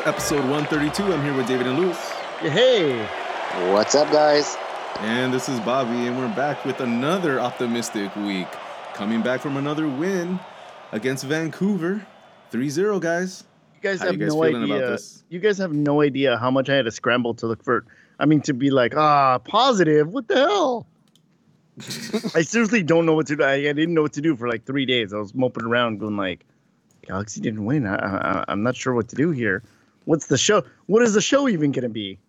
Chaos. Welcome. This is episode 132. I'm here with David and Lewis. Hey. What's up, guys? And this is Bobby, and we're back with another optimistic week. Coming back from another win against Vancouver. 3 0, guys. You guys How have you guys no idea. about this? You guys have no idea how much I had to scramble to look for. I mean, to be like, ah, positive. What the hell? I seriously don't know what to do. I, I didn't know what to do for like three days. I was moping around, going like, Galaxy didn't win. I, I, I'm not sure what to do here. What's the show? What is the show even gonna be?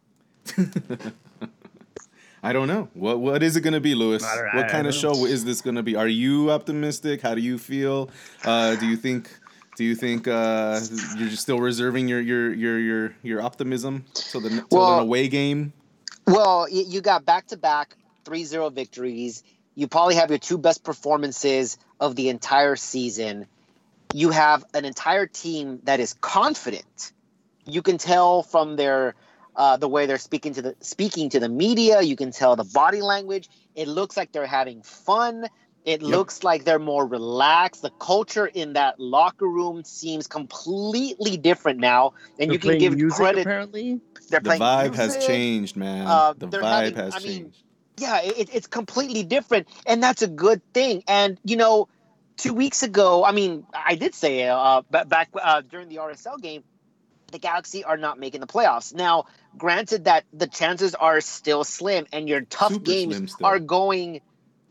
I don't know. What What is it going to be, Lewis? I What kind of show is this going to be? Are you optimistic? How do you feel? Uh, do you think. Do you think uh, you're still reserving your your your your, your optimism till the till Well- an away game? Well, you got back to back 3 0 victories. You probably have your two best performances of the entire season. You have an entire team that is confident. You can tell from their uh, the way they're speaking to the speaking to the media. You can tell the body language. It looks like they're having fun. It Yep. looks like they're more relaxed. The culture in that locker room seems completely different now, and They're you can give music credit. apparently. They're The playing vibe has changed, man. Uh, the vibe having- has I mean, changed. yeah it, it's completely different and that's a good thing and you know two weeks ago i mean i did say uh, back uh, during the rsl game the galaxy are not making the playoffs now granted that the chances are still slim and your tough Super games are going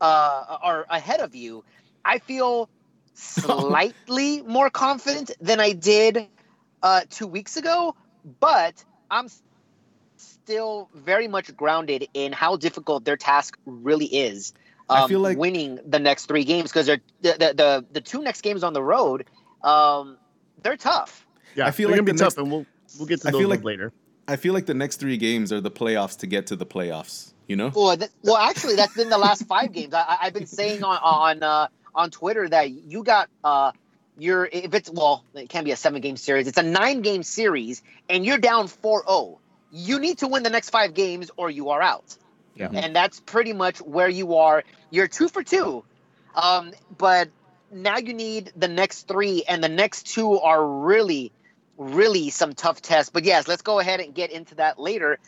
uh, are ahead of you i feel slightly more confident than i did uh, two weeks ago but i'm still very much grounded in how difficult their task really is. I Um, feel like- winning the next three games because they're the, the the the two next games on the road, um, they're tough. Yeah, I feel like gonna be the tough, next- and we'll we'll get to I those feel like- later. I feel like the next three games are the playoffs to get to the playoffs. You know? Well, th- well, actually, that's been the last five games. I, I- I've been saying on on uh, on Twitter that you got uh, your if it's well, it can be a seven game series. It's a nine game series, and you're down 4-0. You need to win the next five games, or you are out. Yeah. and that's pretty much where you are. You're two for two, um, but now you need the next three, and the next two are really, really some tough tests. But yes, let's go ahead and get into that later.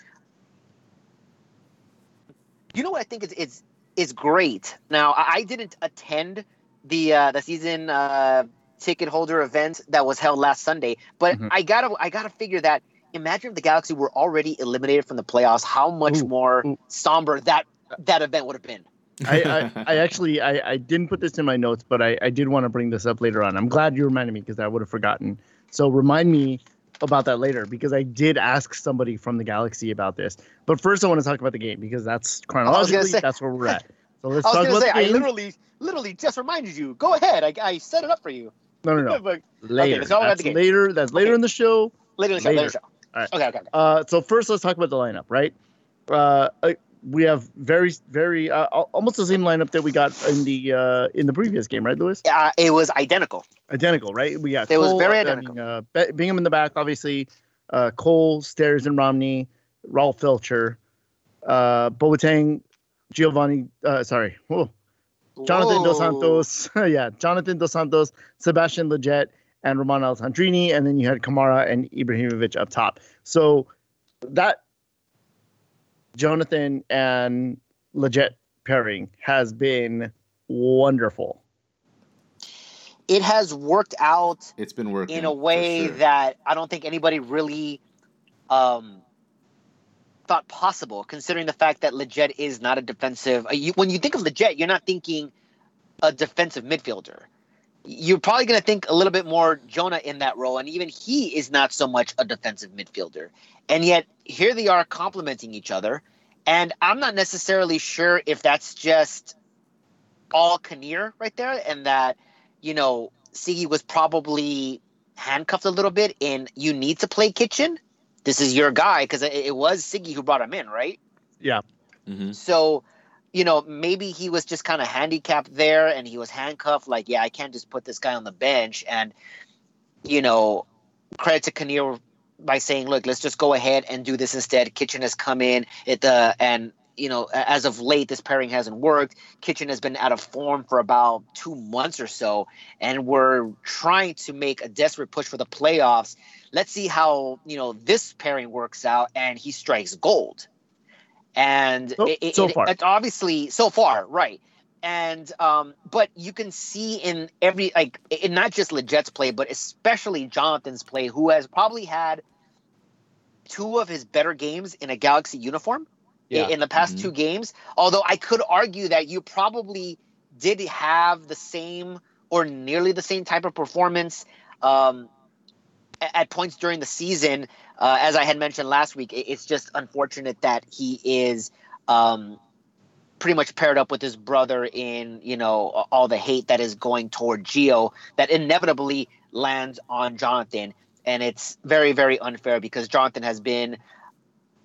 You know what I think is is is great. Now I, I didn't attend the uh, the season uh, ticket holder event that was held last Sunday, but Mhm. I gotta I gotta figure that. Imagine if the Galaxy were already eliminated from the playoffs, how much Ooh, more ooh. somber that that event would have been. I, I, I actually I, I didn't put this in my notes, but I, I did want to bring this up later on. I'm glad you reminded me because I would have forgotten. So remind me about that later because I did ask somebody from the Galaxy about this. But first, I want to talk about the game because that's chronologically say- that's where we're at. So let's I was talk about say the I literally literally just reminded you. Go ahead. I, I set it up for you. no, no, no. But Later. about that's the game. later. That's later Okay. in the show. later in the show. Later in Later. the show. All right. Okay, okay, okay. Uh, so first, let's talk about the lineup, right? Uh, uh, we have very, very uh, almost the same lineup that we got in the uh, in the previous game, right, Lewis? Uh, it was identical. Identical, right? We got It was Cole, very I identical. mean, uh, Bingham in the back, obviously. Uh, Cole, Steres, and Romney. Rolf Feltscher, uh, Boateng, Giovani. Uh, sorry, whoa, Jonathan Dos Santos. yeah, Jonathan Dos Santos, Sebastian Lletget, and Romain Alessandrini, and then you had Kamara and Ibrahimovic up top. So that Jonathan and Lletget pairing has been wonderful. It has worked out it's been working in a way sure. that I don't think anybody really um, thought possible, considering the fact that Lletget is not a defensive. uh, You, when you think of Lletget, you're not thinking a defensive midfielder. You're probably going to think a little bit more Jonah in that role, and even he is not so much a defensive midfielder. And yet, here they are complementing each other. And I'm not necessarily sure if that's just all Kinnear right there, and that you know, Sigi was probably handcuffed a little bit in you need to play kitchen. This is your guy because it, it was Sigi who brought him in, right? Yeah. Mhm. So, you know, maybe he was just kind of handicapped there and he was handcuffed. Like, yeah, I can't just put this guy on the bench. And, you know, credit to Kinnear by saying, look, let's just go ahead and do this instead. Kitchen has come in it uh, and you know, as of late, this pairing hasn't worked. Kitchen has been out of form for about two months or so, and we're trying to make a desperate push for the playoffs. let's see how you know this pairing works out, and he strikes gold. And So- it, it- so it- far. it obviously so far, right? And um, but you can see in every like in not just Lletget's play, but especially Jonathan's play, who has probably had two of his better games in a Galaxy uniform Yeah. in the past Mhm. two games. Although I could argue that you probably did have the same or nearly the same type of performance um, at points during the season. Uh, as I had mentioned last week, it- it's just unfortunate that he is um, pretty much paired up with his brother in you know all the hate that is going toward Gio that inevitably lands on Jonathan, and it's very very unfair because Jonathan has been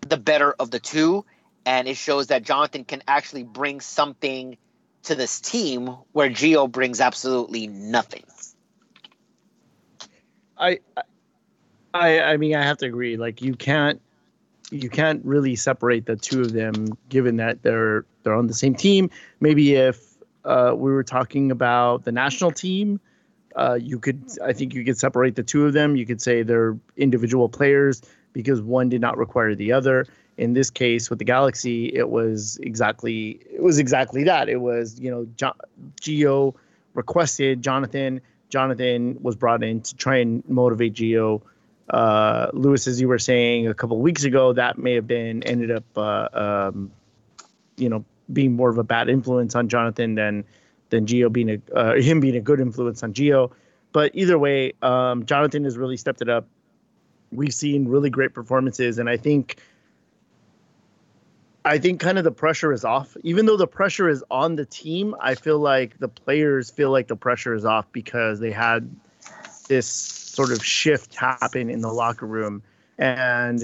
the better of the two, and it shows that Jonathan can actually bring something to this team where Gio brings absolutely nothing. I, I, I mean, I have to agree. Like, you can't, you can't really separate the two of them, given that they're they're on the same team. Maybe if uh, we were talking about the national team, uh, you could, I think, you could separate the two of them. You could say they're individual players because one did not require the other. In this case, with the Galaxy, it was exactly it was exactly that. It was you know, jo- Gio requested Jonathan. Jonathan was brought in to try and motivate Gio. Uh, Lewis, as you were saying a couple weeks ago, that may have been ended up, uh, um, you know, being more of a bad influence on Jonathan than than Gio being a uh, him being a good influence on Gio. But either way, um, Jonathan has really stepped it up. We've seen really great performances, and I think. I think kind of the pressure is off. Even though the pressure is on the team, I feel like the players feel like the pressure is off because they had this sort of shift happen in the locker room. And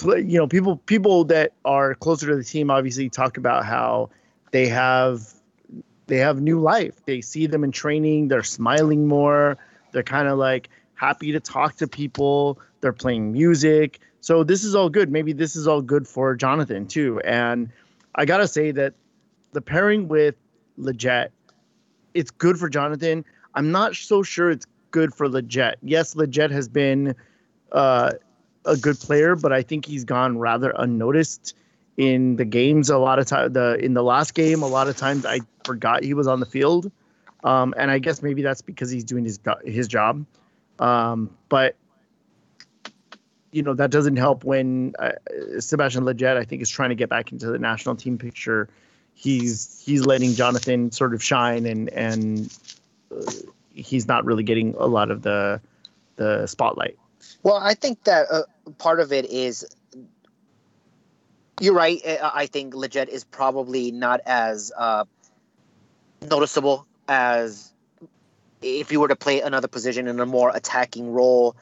you know people people that are closer to the team obviously talk about how they have they have new life. They see them in training. They're smiling more. They're kind of like happy to talk to people. They're playing music. So this is all good. Maybe this is all good for jonathan too. And i gotta say that the pairing with Lletget it's good for jonathan i'm not so sure it's good for Lletget. yes Lletget has been uh, a good player, but I think he's gone rather unnoticed in the games. A lot of time, the in the last game, a lot of times I forgot he was on the field, um, and I guess maybe that's because he's doing his his job. Um, but you know that doesn't help when uh, Sebastian Lletget, I think, is trying to get back into the national team picture. He's he's letting Jonathan sort of shine, and and he's not really getting a lot of the the spotlight. Well, I think that uh, part of it is you're right. I I think Lletget is probably not as uh, noticeable as if you were to play another position in a more attacking role.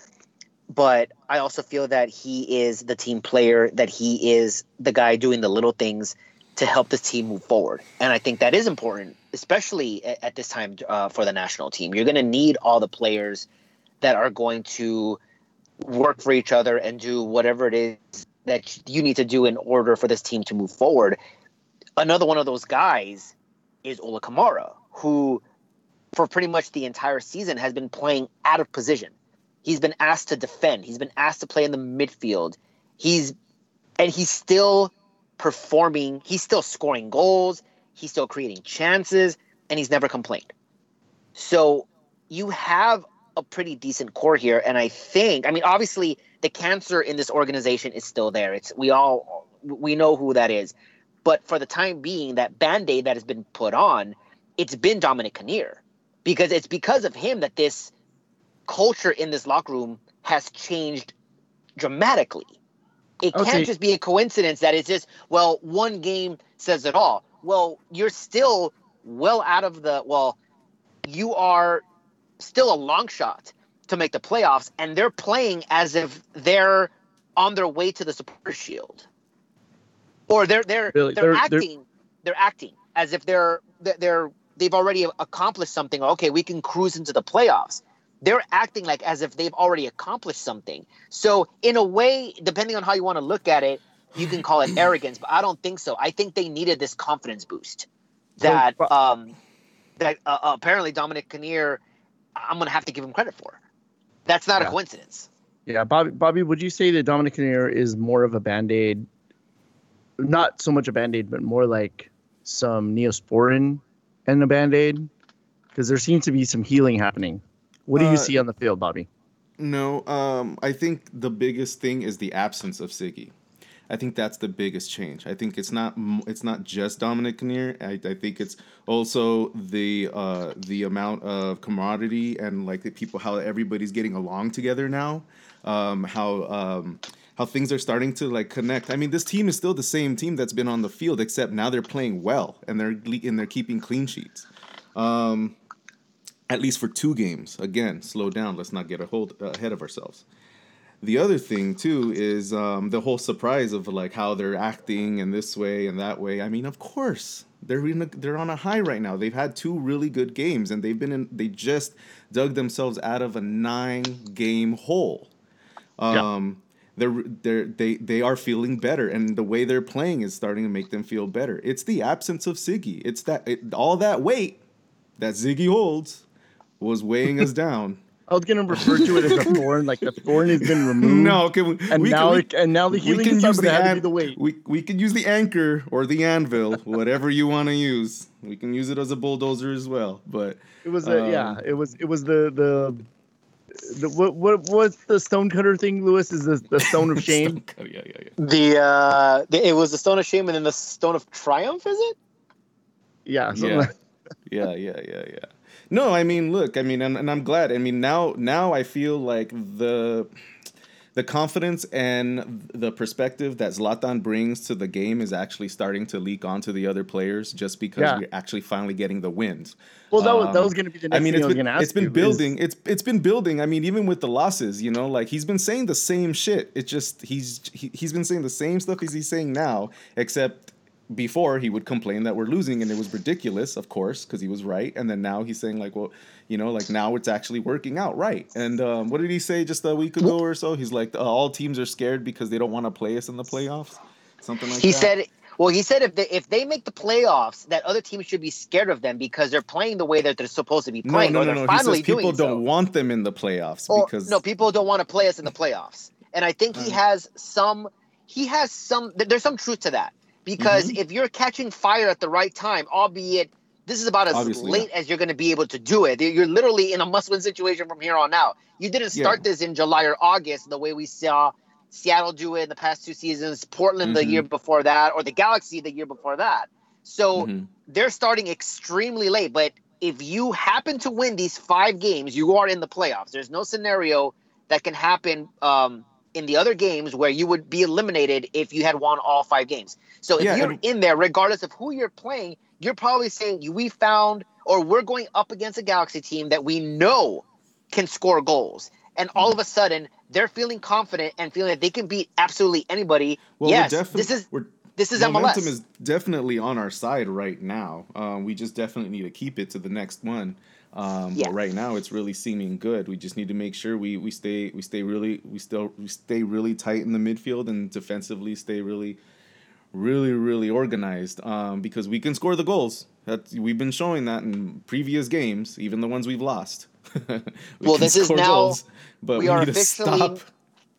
But I also feel that he is the team player, that he is the guy doing the little things to help this team move forward. And I think that is important, especially at, at this time uh, for the national team. You're going to need all the players that are going to work for each other and do whatever it is that you need to do in order for this team to move forward. Another one of those guys is Ola Kamara, who for pretty much the entire season has been playing out of position. He's been asked to defend. He's been asked to play in the midfield. He's and he's still performing. He's still scoring goals. He's still creating chances, and he's never complained. So you have a pretty decent core here, and I think, I mean, obviously, the cancer in this organization is still there. It's we all we know who that is, but for the time being, that band aid that has been put on, it's been Dominic Kinnear, because it's because of him that this culture in this locker room has changed dramatically. It I would can't just be a coincidence that it's just well, one game says it all. Well, you're still well out of the well, you are still a long shot to make the playoffs, and they're playing as if they're on their way to the supporter shield, or they're they're they're, they're- they're- acting they're acting as if they're they're- they're they've already accomplished something. Okay, we can cruise into the playoffs. They're acting like as if they've already accomplished something. So in a way, depending on how you want to look at it, you can call it arrogance, but I don't think so. I think they needed this confidence boost that um that uh, apparently Dominic Kinnear, I'm gonna have to give him credit for. That's not Yeah. a coincidence. Yeah, Bobby. Bobby, would you say that Dominic Kinnear is more of a band aid? Not so much a band aid, but more like some neosporin and a band aid, because there seems to be some healing happening. What do Uh, you see on the field, Bobby? No, um, I think the biggest thing is the absence of Sigi. I think that's the biggest change. I think it's not it's not just Dominic Kinnear. I, I think it's also the uh, the amount of camaraderie and like the people how everybody's getting along together now. Um, how um, how things are starting to like connect. I mean, this team is still the same team that's been on the field, except now they're playing well and they're and they're keeping clean sheets. Um, at least for two games. Again, slow down. Let's not get a hold uh, ahead of ourselves. The other thing too is um, the whole surprise of like how they're acting and this way and that way. I mean, of course they're in a, they're on a high right now. They've had two really good games and they've been in. They just dug themselves out of a nine game hole. Yeah. Um, they're they're they they are feeling better, and the way they're playing is starting to make them feel better. It's the absence of Sigi. It's that it, all that weight that Sigi holds was weighing us down. I was gonna refer to it as a thorn, like the thorn has been removed. No, can we? and we now can, it, and now the we, we healing can is use up, the, but it had to be the weight. we we can use the anchor or the anvil, whatever you want to use. We can use it as a bulldozer as well. But It was a, yeah, Um, it was it was the the. The, what what what's the stone cutter thing, Lewis? Is the, the stone of shame? yeah, yeah, yeah. The uh, the, it was the stone of shame and then the stone of triumph. Is it? Yeah, Yeah. like- yeah, yeah, yeah, yeah. No, I mean, look, I mean, and, and I'm glad. I mean, now, now I feel like the the confidence and the perspective that Zlatan brings to the game is actually starting to leak onto the other players, just because Yeah. we're actually finally getting the wins. well, that was that Um, was going to be the next I mean, thing it's I was been, going to ask. it's been you, is- building. It's it's been building. I mean, even with the losses, you know, like he's been saying the same shit. It's just he's he, he's been saying the same stuff as he's saying now, except before he would complain that we're losing and it was ridiculous, of course, because he was right. And then now he's saying like, well, you know, like now it's actually working out right. And um, what did he say just a week ago or so? He's like, uh, all teams are scared because they don't want to play us in the playoffs, something like that. He that. said. Well, he said if they if they make the playoffs, that other teams should be scared of them because they're playing the way that they're supposed to be playing, no, or no, no. He says people don't so. want them in the playoffs Or- because no, people don't want to play us in the playoffs, and I think he has some. He has some. There's some truth to that because Mm-hmm. if you're catching fire at the right time, albeit this is about as Obviously, late as you're going to be able to do it. You're literally in a must-win situation from here on out. You didn't start this in July or August the way we saw Seattle do it in the past two seasons, Portland the Mhm. year before that, or the Galaxy the year before that. So Mhm. they're starting extremely late. But if you happen to win these five games, you are in the playoffs. There's no scenario that can happen um, in the other games where you would be eliminated if you had won all five games. So if Yeah, you're in there, regardless of who you're playing, you're probably saying we found or we're going up against a Galaxy team that we know can score goals. And all of a sudden, they're feeling confident and feeling that they can beat absolutely anybody. Well, yes, we're defi- this is we're, this is momentum MLS. is definitely on our side right now. Um, we just definitely need to keep it to the next one. Um, Yeah. But right now, it's really seeming good. We just need to make sure we, we stay we stay really we still we stay really tight in the midfield and defensively stay really really really organized um, because we can score the goals. That we've been showing that in previous games, even the ones we've lost. we Well, can this is now- but we we, are need to officially- stop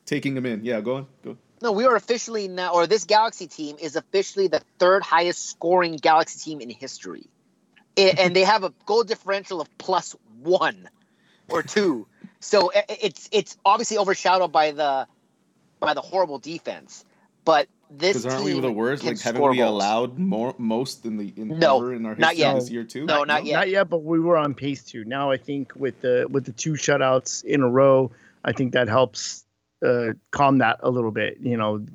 taking them in. Yeah, go on. Go. No, we are officially now, or this Galaxy team is officially the third highest scoring Galaxy team in history. I- and they have a goal differential of plus one or two. So i- i- it's it's obviously overshadowed by the by the horrible defense. But this Because aren't team we the worst? can Like, haven't score we goals. allowed more most in the in No, ever in our not history yet. this year too? No, not yet. Not yet, but we were on pace to. Now I think with the with the two shutouts in a row, I think that helps uh, calm that a little bit. You know,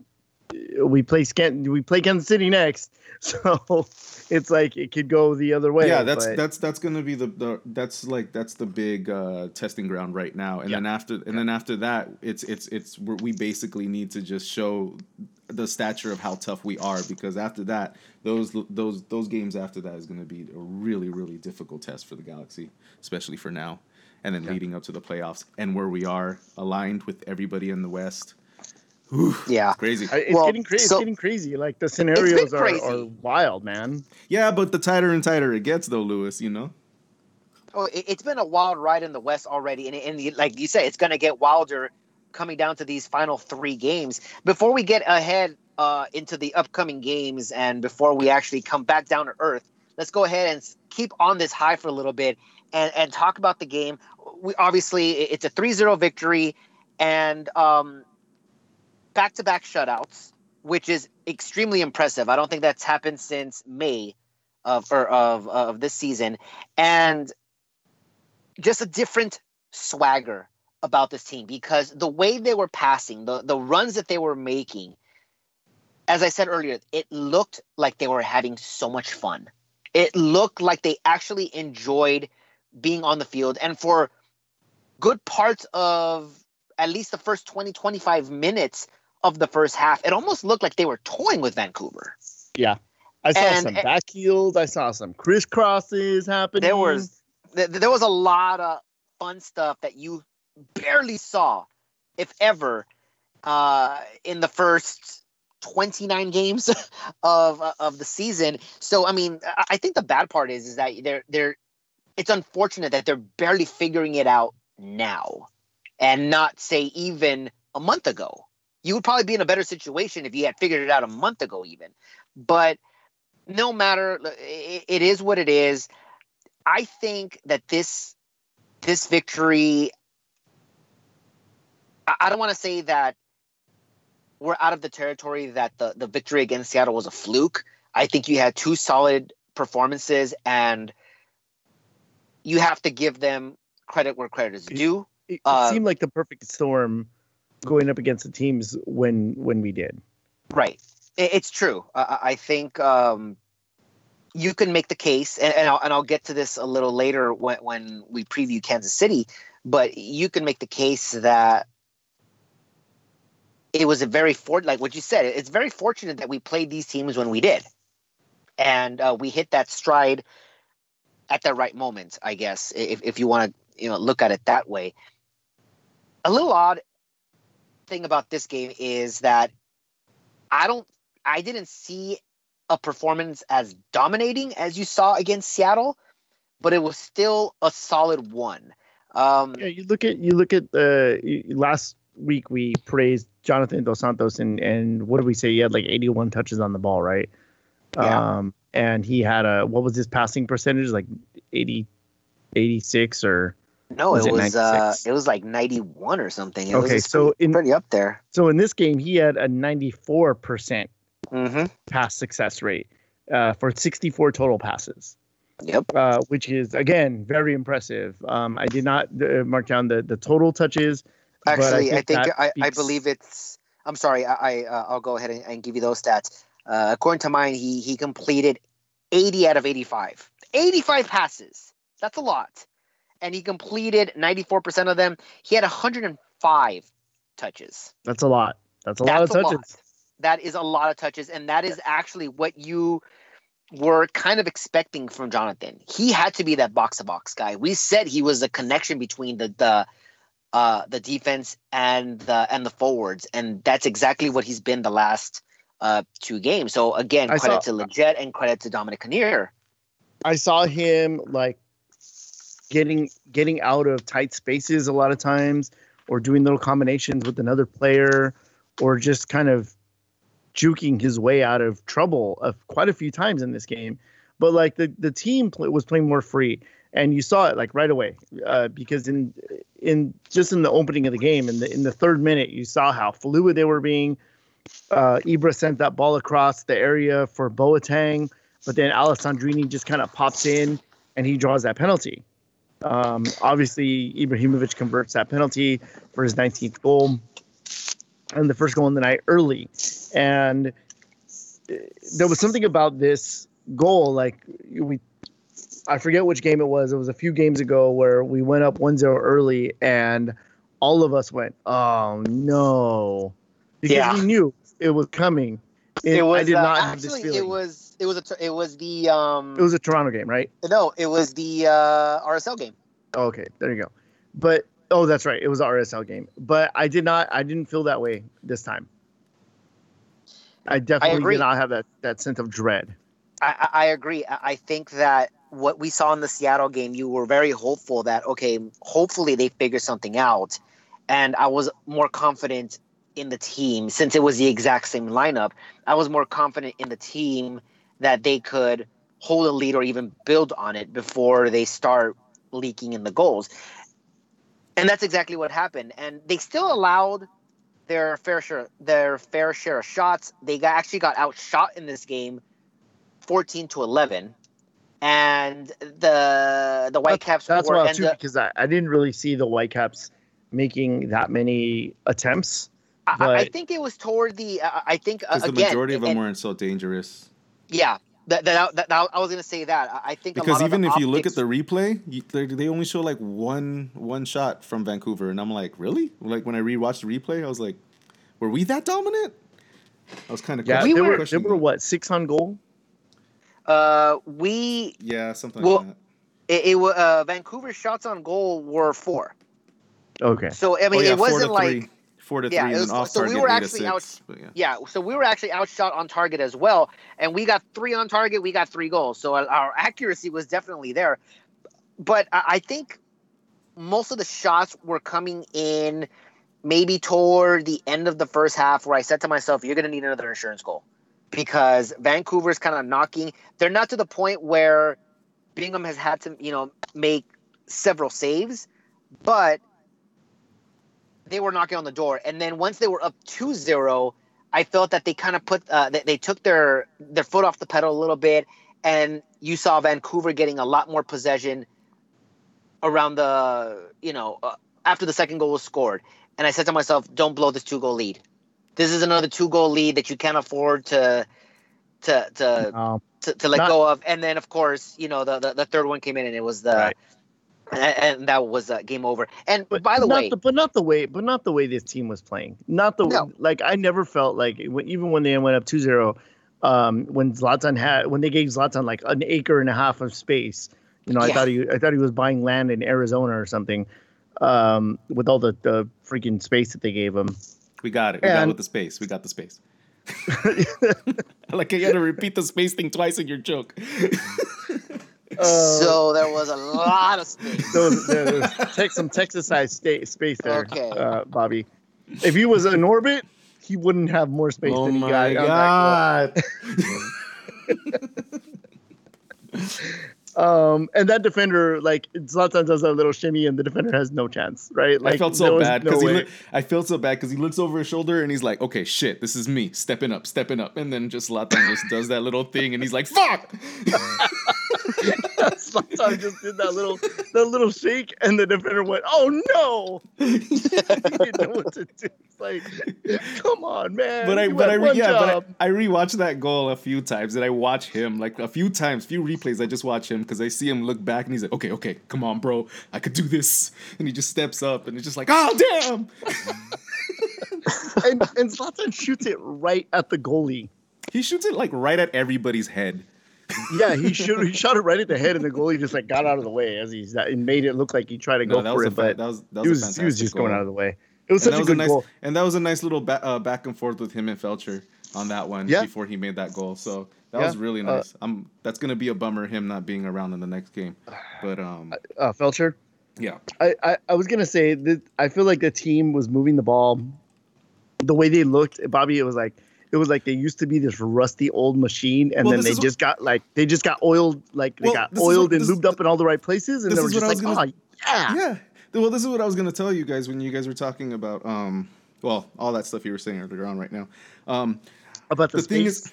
we play Scan- we play Kansas City next, so it's like it could go the other way. yeah, that's but- that's that's gonna be the, the that's like that's the big uh, testing ground right now. And Yeah. then after and then after that, it's it's it's we're- basically need to just show the stature of how tough we are because after that, those those those games after that is gonna be a really really difficult test for the Galaxy, especially for now, and then Yeah. leading up to the playoffs and where we are aligned with everybody in the West. Yeah. Crazy. It's Well, getting crazy. so- it's getting crazy. Like the scenarios are, are wild, man. Yeah, but the tighter and tighter it gets, though, Lewis, you know. Oh, it, it's been a wild ride in the West already, and, and like you say, it's going to get wilder coming down to these final three games. Before we get ahead uh, into the upcoming games, and before we actually come back down to earth, let's go ahead and keep on this high for a little bit and, and talk about the game. We obviously it's a 3-0 victory, and um, back-to-back shutouts, which is extremely impressive. I don't think that's happened since May of or of of this season, and just a different swagger about this team because the way they were passing, the the runs that they were making, as I said earlier, it looked like they were having so much fun. It looked like they actually enjoyed being on the field and for good parts of at least the first 20 25 minutes of the first half, it almost looked like they were toying with Vancouver. Yeah. I saw And- some back heels. I saw some crisscrosses happening. There was there was a lot of fun stuff that you barely saw, if ever, uh, in the first 29 games of of the season. So I mean, I- I think the bad part is is that they're they're it's unfortunate that they're barely figuring it out now, and not say even a month ago. You would probably be in a better situation if you had figured it out a month ago, even. But no matter, it, it is what it is. I think that this this victory. I, I don't want to say that we're out of the territory that the the victory against Seattle was a fluke. I think you had two solid performances, and you have to give them credit where credit is due. It, it uh, seemed like the perfect storm going up against the teams when when we did. Right. It's true. I- think um, you can make the case, and, and, I'll, and I'll get to this a little later when, when we preview Kansas City, but you can make the case that it was a very fort like what you said. It's very fortunate that we played these teams when we did, and uh, we hit that stride at the right moment. I guess if if you want to you know look at it that way. A little odd thing about this game is that I don't I didn't see a performance as dominating as you saw against Seattle, but it was still a solid one. Um, Yeah, you look at you look at the you- last week we praised Jonathan Dos Santos and and what did we say? He had like 81 touches on the ball, right? Yeah. Um, and he had a what was his passing percentage? Like 80, 86 or no, Was it it was uh, it was like 91 or something. It Okay, was so pretty, in- pretty up there. so in this game he had a 94 percent hmm pass success rate uh, for 64 total passes. Yep. uh, which is again very impressive. Um, I did not uh, mark down the, the total touches. but Actually, I think, that I, I speaks- believe it's. I'm sorry. I, I uh, I'll go ahead and, and give you those stats. Uh, according to mine, he he completed 80 out of 85. 85 passes. That's a lot. And he completed 94% of them. He had 105 touches. that's a lot. That's a lot of That's touches. That is a lot of touches, and that is actually what you were kind of expecting from Jonathan. He had to be that box to box guy. We said he was the connection between the the uh, the defense and the and the forwards, and that's exactly what he's been the last uh, two games. So again, I credit saw- to Lletget and credit to Dominic Kinnear. I saw him like getting getting out of tight spaces a lot of times, or doing little combinations with another player, or just kind of juking his way out of trouble of quite a few times in this game. But like the the team play, was playing more free, and you saw it like right away uh, because in in just in the opening of the game in the in the third minute you saw how fluid they were being. Uh, Ibra sent that ball across the area for Boateng, but then Alessandrini just kind of pops in and he draws that penalty. Um, obviously, Ibrahimovic converts that penalty for his 19th goal and the first goal in the night early. And uh, there was something about this goal, like we, I forget which game it was. It was a few games ago where we went up 1 0 early and all of us went, oh no. Because Yeah. we knew it was coming. And It was I did uh, not have this actually feeling. it was it was a, it was the um it was a Toronto game, right? no it was the uh, RSL game. Okay, there you go. But oh, that's right. It was a RSL game. But I did not. I didn't feel that way this time. I definitely agree. did not have that that sense of dread. I, I I agree. I I think that what we saw in the Seattle game, you were very hopeful that okay, hopefully they figure something out, and I was more confident in the team since it was the exact same lineup. I was more confident in the team that they could hold a lead or even build on it before they start leaking in the goals. And that's exactly what happened. And they still allowed their fair share their fair share of shots. They got, actually got outshot in this game 14 to 11. And the the Whitecaps That's were wild too up- because I, I didn't really see the Whitecaps making that many attempts. I, I think it was toward the I I think uh, Because the again majority of them and- weren't so dangerous. Yeah that, that, that, that- I was gonna say that I I think a Because lot of even the if you look at the replay, you, they, they only show like one one shot from Vancouver, and I'm like, really? Like when I rewatched the replay, I was like, were we that dominant? I was kind of Yeah, We were- were were what six on goal. uh we Yeah, something Well, like that. it, it uh Vancouver's shots on goal were four Okay. so I mean oh, yeah, it wasn't like three, four to Yeah, three, and was- then off so we were actually out- yeah. yeah so we were actually outshot on target as well and we got three on target we got three goals so our- accuracy was definitely there but I, I think most of the shots were coming in maybe toward the end of the first half where I said to myself, you're going to need another insurance goal because Vancouver's kind of knocking. They're not to the point where Bingham has had to, you know, make several saves, but they were knocking on the door. And then once they were up 2-0, I felt that they kind of put uh, they, they took their their foot off the pedal a little bit and you saw Vancouver getting a lot more possession around the, you know, uh, after the second goal was scored. And I said to myself, don't blow this two goal lead. This is another two goal lead that you can't afford to to to Um, to, to let Not- go of. And then of course, you know, the, the the third one came in and it was the Right. And, and that was uh, game over. And but by the not way, the, but not the way, but not the way this team was playing. Not the No. like I never felt like even when they went up 2-0, um, when Zlatan had when they gave Zlatan like an acre and a half of space. You know, I Yeah. thought he I thought he was buying land in Arizona or something. Um, with all the, the freaking space that they gave him. We got it. We got And- with the space. We got the space. like you had to repeat the space thing twice in your joke. Uh, so there was a lot of space. So there was tex- some Texas-sized sta- space there, Okay. uh, Bobby. If he was in orbit, he wouldn't have more space oh than he my got. on that god! goal. Um, and that defender, like Zlatan does that little shimmy, and the defender has no chance, right? Like I felt so bad because way. he. Look, I felt so bad because he looks over his shoulder and he's like, "Okay, shit, this is me stepping up, stepping up," and then just Zlatan just does that little thing and he's like, "Fuck!" Zlatan just did that little, that little shake, and the defender went, "Oh no!" he didn't know what to do. It's like, come on, man. but I, You but I, re- yeah, job. but I, I rewatched that goal a few times, and I watch him like a few times, few replays. I just watch him because I see him look back, and he's like, "Okay, okay, come on, bro, I could do this," and he just steps up, and it's just like, "Oh damn!" and, and Zlatan shoots it right at the goalie. he shoots it like right at everybody's head. Yeah, he shoot, he shot it right at the head, and the goalie just like got out of the way as he's and made it look like he tried to go for was it, fa- but that was that he was, was a he was just going out of the way. It was and such a was a nice, goal. and that was a nice little ba- uh, back and forth with him and Feltscher on that one Yeah. before he made that goal. So that Yeah, was really uh, nice. I'm that's gonna be a bummer him not being around in the next game, but um Uh, Feltscher, yeah, I, I I was gonna say that I feel like the team was moving the ball, the way they looked. Bobby, it was like it was like they used to be this rusty old machine, and Well, then they is what- just got like they just got oiled, like they Well, got oiled what- and lubed up in all the right places, and they were just like, gonna- oh yeah, yeah. Well, this is what I was gonna tell you guys when you guys were talking about um well all that stuff you were saying earlier on right now. Um, about the, the thing is.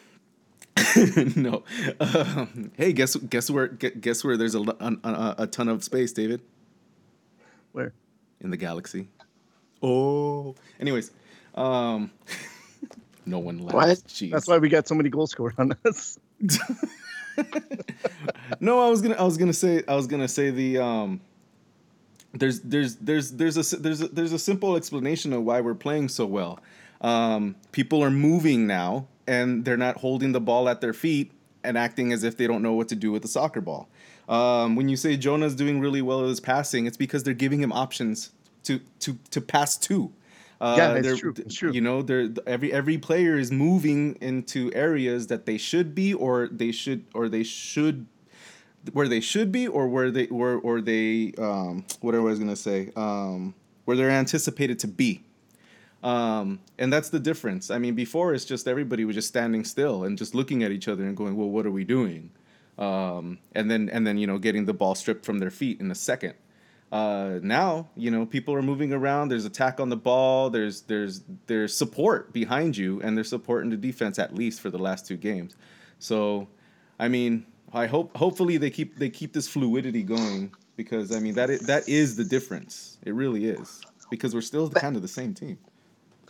no. Um, hey, guess guess where guess where there's a, a a ton of space, David, where in the galaxy. Oh. Anyways, um, no one left. What? Jeez. that's why we got so many goals scored on us. no, I was gonna I was gonna say I was gonna say the um there's there's there's there's a s- there's a, there's a simple explanation of why we're playing so well. Um, people are moving now and they're not holding the ball at their feet and acting as if they don't know what to do with the soccer ball. Um, when you say Jonah's doing really well with his passing, it's because they're giving him options to to to pass to. Uh, Yeah, it's they're- true, it's true. You know, they're every every player is moving into areas that they should be, or they should, or they should. where they should be or where they where or they um whatever I was gonna say um where they're anticipated to be. Um, and that's the difference. I mean, before it's just everybody was just standing still and just looking at each other and going, "Well, what are we doing?" Um, and then and then you know getting the ball stripped from their feet in a second. Uh, now you know people are moving around. There's attack on the ball. There's there's there's support behind you, and they're supporting the defense at least for the last two games. So, I mean, I hope hopefully they keep they keep this fluidity going because I mean that is, that is the difference. It really is because we're still kind of the same team.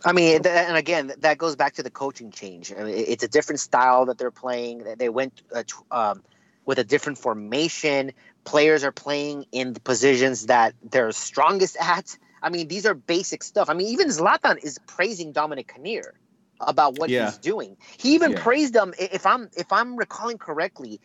I mean, and again, that goes back to the coaching change. I mean, it's a different style that they're playing. They- They went uh, um, with a different formation. Players are playing in the positions that they're strongest at. I mean, these are basic stuff. I mean, even Zlatan is praising Dominic Kinnear about what Yeah. he's doing. He even Yeah. praised um, him. If I'm if I'm recalling correctly,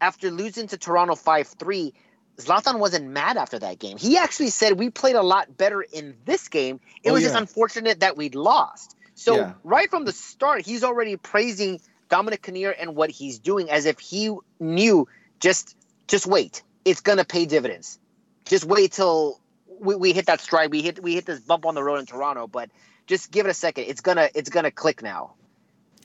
after losing to Toronto five three. Zlatan wasn't mad after that game. He actually said we played a lot better in this game. It Oh, was just unfortunate that we'd lost. So Yeah. right from the start, he's already praising Dominic Kinnear and what he's doing as if he knew just just wait. It's gonna pay dividends. Just wait till we, we hit that stride. We hit we hit this bump on the road in Toronto, but just give it a second. It's gonna it's gonna click now.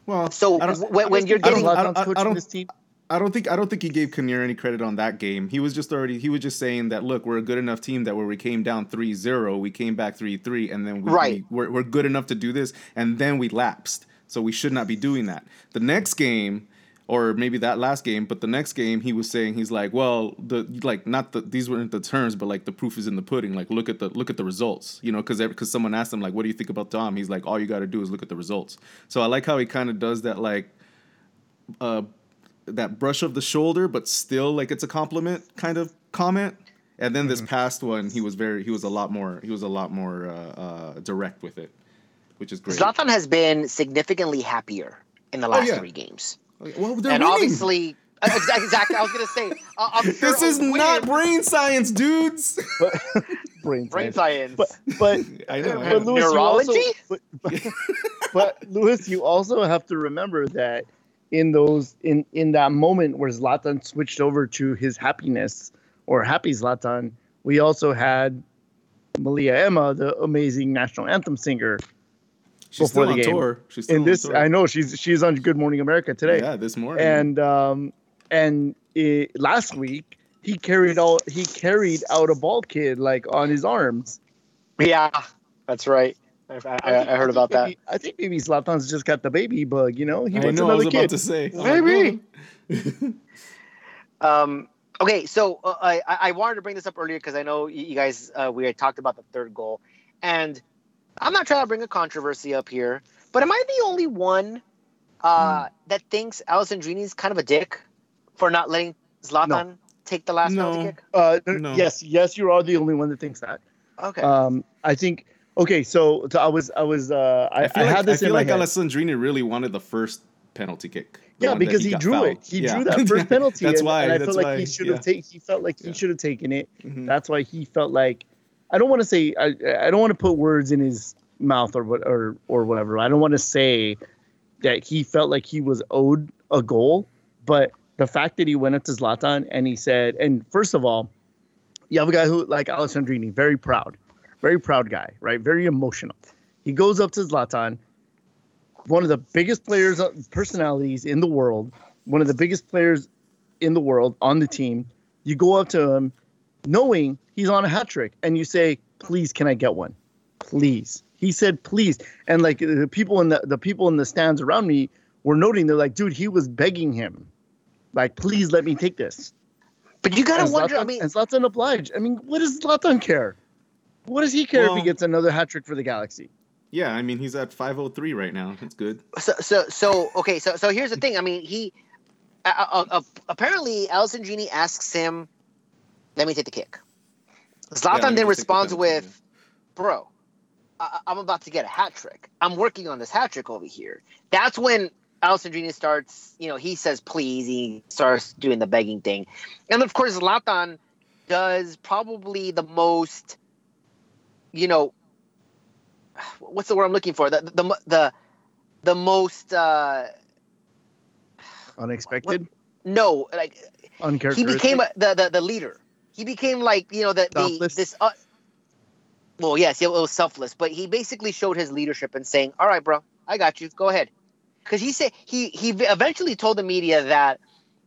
Well, So I don't- when, when you're I don't- getting I don't- I coaching don't- this team. I don't think I don't think he gave Kinnear any credit on that game. He was just already he was just saying that look, we're a good enough team that where we came down 3-0, we came back 3-3 and then we, Right. we we're, we're good enough to do this and then we lapsed. So we should not be doing that. The next game or maybe that last game, but the next game he was saying he's like, well, the like not the these weren't the terms, but like the proof is in the pudding. Like look at the look at the results, you know, because because someone asked him like, what do you think about Dom? He's like, all you got to do is look at the results. So I like how he kind of does that like uh that brush of the shoulder, but still like it's a compliment kind of comment. And then this past one, he was very he was a lot more he was a lot more uh, uh, direct with it, which is great. Zlatan has been significantly happier in the last Oh, yeah. three games. Well, they're and winning. obviously, uh, exactly, exactly. I was gonna say, uh, I'm sure this is a win- not brain science, dudes. brain, brain science. science. But but I know. I but know. Lewis, you also, but, but, but Lewis, you also have to remember that in those in in that moment where Zlatan switched over to his happiness or happy Zlatan, we also had Malia Emma, the amazing national anthem singer. She's before still the on game. tour. She's still In on this, tour. I know she's she's on Good Morning America today. Yeah, this morning. and um and it, last week he carried out he carried out a ball kid like on his arms. Yeah, that's right. I, I, I heard think about that. maybe- I think maybe Zlatan's just got the baby bug. You know, he I wants know. I was another about kid. to say. Maybe. Um, okay, so uh, I, I I wanted to bring this up earlier because I know you you guys uh, we had talked about the third goal, and I'm not trying to bring a controversy up here, but am I the only one uh, that thinks Alessandrini's kind of a dick for not letting Zlatan take the last No. penalty kick? Uh, No. Yes, yes, you are the only one that thinks that. Okay. Um, I think. Okay, so, so I was I was uh, I, I I, feel like, had this I feel in my like head. Alessandrini really wanted the first penalty kick. Yeah, because he, got drew fouled. it. He Yeah. drew that first penalty. That's and, why. And I that's felt why. like he should have yeah. taken. He felt like he Yeah. should have taken it. Mhm. That's why he felt like. I don't want to say. I, I don't want to put words in his mouth or what or or whatever. I don't want to say that he felt like he was owed a goal, but the fact that he went up to Zlatan and he said, and first of all, you have a guy who like Alessandrini, very proud, very proud guy, right? Very emotional. He goes up to Zlatan, one of the biggest players, uh, personalities in the world, one of the biggest players in the world on the team. You go up to him, knowing he's on a hat trick, and you say, "Please, can I get one? Please." He said, "Please," and like the people in the the people in the stands around me were noting. They're like, "Dude, he was begging him, like, please let me take this." but you gotta And wonder. Zlatan, I mean, and Zlatan obliged. I mean, what does Zlatan care? What does he care if he gets another hat trick for the Galaxy? Yeah, I mean he's at 503 right now. That's good. so so so okay so so here's the thing i mean he uh, uh, uh, apparently Alessandrini asks him let me take the kick Yeah, Zlatan let me then take the responds with bro I- i'm about to get a hat trick i'm working on this hat trick over here that's when Alessandrini starts you know he says please he starts doing the begging thing and of course Zlatan does probably the most you know what's the word i'm looking for the the the, the most uh Unexpected. no, like uncharacteristic. he became a, the, the the leader. He became like you know the, the this. Uh, well, yes, it was selfless, but he basically showed his leadership and saying, "All right, bro, I got you. Go ahead." Because he said he he eventually told the media that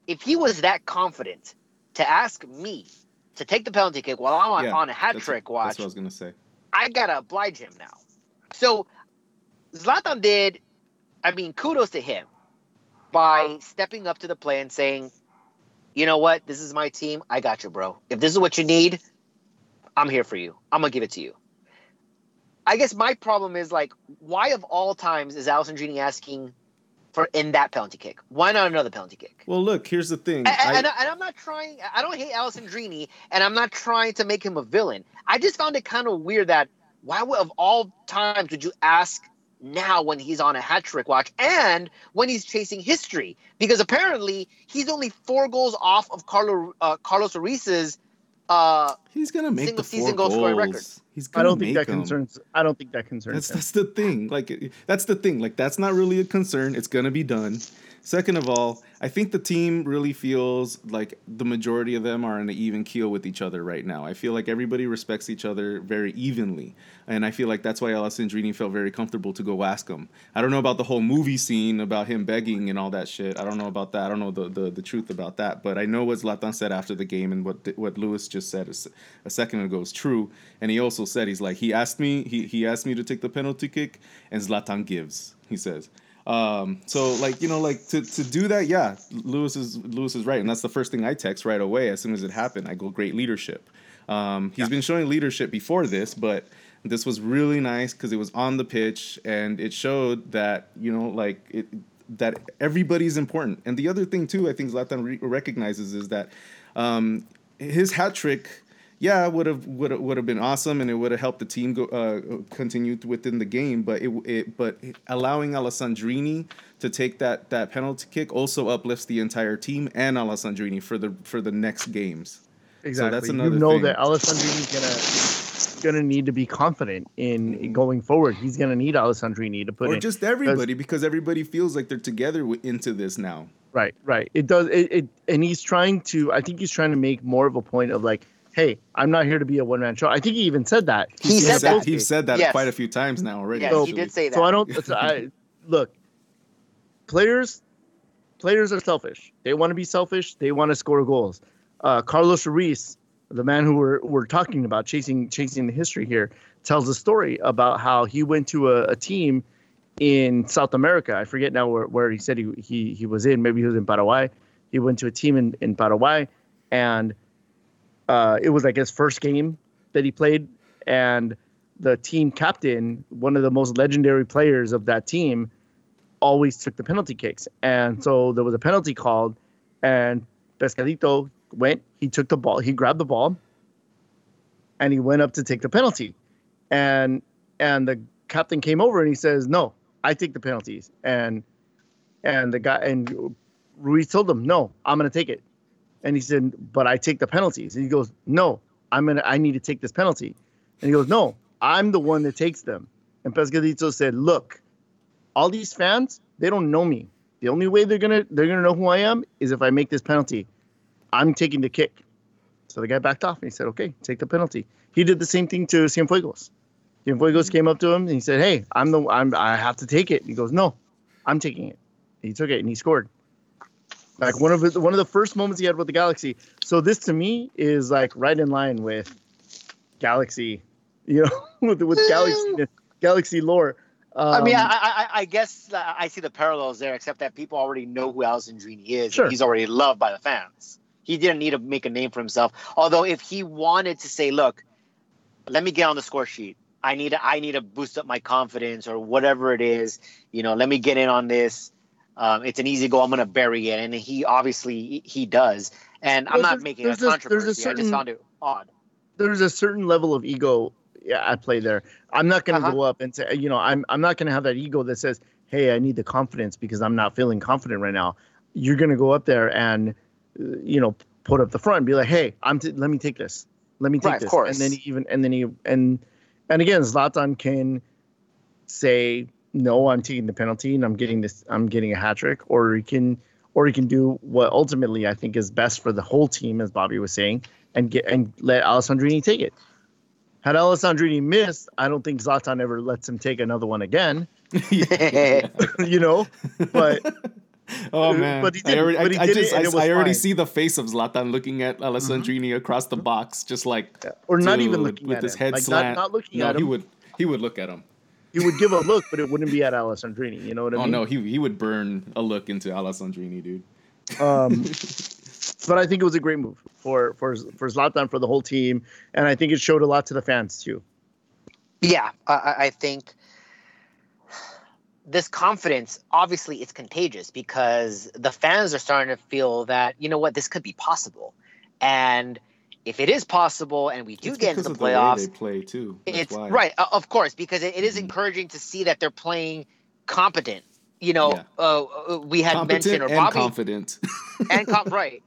if he was that confident to ask me to take the penalty kick while I'm on, Yeah, on a hat trick watch, That's what I was gonna say. I gotta oblige him now. So Zlatan did, I mean, kudos to him by stepping up to the play and saying, you know what, this is my team. I got you, bro. If this is what you need, I'm here for you. I'm gonna give it to you. I guess my problem is like, why of all times is Allison Alessandrini asking for in that penalty kick? Why not another penalty kick? Well, look, here's the thing. And, I- and, and I'm not trying. I don't hate Alessandrini, and I'm not trying to make him a villain. I just found it kind of weird that why would of all times would you ask now when he's on a hat trick watch and when he's chasing history? Because apparently he's only four goals off of Carlo uh, Carlos Ruiz's. Uh, he's gonna make single the four season goal scoring goals. record. He's I gonna don't think that that 'em. concerns. I don't think that concerns That's him. that's the thing. Like that's the thing. Like that's not really a concern. It's gonna be done. Second of all, I think the team really feels like the majority of them are on an even keel with each other right now. I feel like everybody respects each other very evenly, and I feel like that's why Alessandrini felt very comfortable to go ask him. I don't know about the whole movie scene about him begging and all that shit. I don't know about that. I don't know the the, the truth about that. But I know what Zlatan said after the game and what what Lewis just said a second ago is true. And he also said he's like he asked me he he asked me to take the penalty kick, and Zlatan gives. He says. Um, so like you know like to, to do that, yeah, Lewis is Lewis is right, and that's the first thing I text right away as soon as it happened. I go great leadership. Um, he's been showing leadership before this, but this was really nice because it was on the pitch and it showed that you know like it that everybody's important. And the other thing too, I think Zlatan re- recognizes is that um, his hat trick yeah, would have would would have been awesome, and it would have helped the team go uh, continue within the game. But it, it but allowing Alessandrini to take that that penalty kick also uplifts the entire team and Alessandrini for the for the next games. Exactly. that's you another know thing. that Alessandrini's gonna gonna need to be confident in going forward. He's gonna need Alessandrini to put or in. just everybody because everybody feels like they're together into this now. Right, right. It does. It, it and he's trying to. I think he's trying to make more of a point of like, hey, I'm not here to be a one man show. I think he even said that. He He's said that. He's said that Yes. quite a few times now already. yes, So- he did say that. So I don't. So I look. Players, players are selfish. They want to be selfish. They want to score goals. Uh, Carlos Ruiz, the man who we're we're talking about, chasing chasing the history here, tells a story about how he went to a, a team in South America. I forget now where, where he said he, he he was in. Maybe he was in Paraguay. He went to a team in in Paraguay, and uh, it was like his first game that he played, and the team captain, one of the most legendary players of that team, always took the penalty kicks. And so there was a penalty called, and Pescadito went, he took the ball, he grabbed the ball, and he went up to take the penalty. And and the captain came over and he says, No, I take the penalties. And and the guy and Ruiz told him, No, I'm gonna take it. And he said, But I take the penalties. And he goes, No, I'm gonna I need to take this penalty. And he goes, No, I'm the one that takes them. And Pescadito said, Look, all these fans, they don't know me. The only way they're gonna they're gonna know who I am is if I make this penalty. I'm taking the kick. So the guy backed off and he said, Okay, take the penalty. He did the same thing to Cienfuegos. Cienfuegos mm-hmm. came up to him and he said, Hey, I'm the I'm I have to take it. He goes, No, I'm taking it. He took it and he scored. Like one of the, one of the first moments he had with the Galaxy. So this to me is like right in line with Galaxy, you know, with with Galaxy Galaxy lore. Um, I mean, I, I, I guess I see the parallels there, except that people already know who Alessandrini is. Sure. He's already loved by the fans. He didn't need to make a name for himself. Although, if he wanted to say, "Look, let me get on the score sheet. I need to, I need to boost up my confidence, or whatever it is. You know, let me get in on this. Um, it's an easy goal. I'm going to bury it." And he obviously he does. And I'm not making a there's a- there's a controversy. I certain- just found it odd. there's a certain level of ego at play there. I'm not going to Uh-huh. go up and say, you know, I'm I'm not going to have that ego that says, "Hey, I need the confidence because I'm not feeling confident right now." You're going to go up there and, you know, put up the front and be like, "Hey, I'm t- let me take this. Let me take Right, of this." course. And then he even and then he and and again, Zlatan can say, "No, I'm taking the penalty and I'm getting this. I'm getting a hat trick," or he can, or he can do what ultimately I think is best for the whole team, as Bobby was saying, and get and let Alessandrini take it. Had Alessandrini missed, I don't think Zlatan ever lets him take another one again. you know, but oh man, but he I already, didn't. But he I, I did it, just, and I, it was I already see the face of Zlatan looking at mm-hmm. Alessandrini across the box, just like or not even dude, looking with at his him. head like slant. Not, not looking no, at he would, he would look at him. He would give a look, but it wouldn't be at Alessandrini. You know what I Oh mean? Oh no, he he would burn a look into Alessandrini, dude. Um, but I think it was a great move for for for Zlatan for the whole team, and I think it showed a lot to the fans too. Yeah, I- I, I think this confidence obviously it's contagious because the fans are starting to feel that you know what this could be possible, and if it is possible and we do It's get into the of playoffs, The they play too. That's it's why. right, of course, because it, it is Mhm. encouraging to see that they're playing competent. You know, Yeah. uh, uh, we had Competent mentioned or Bobby confident. and com- right.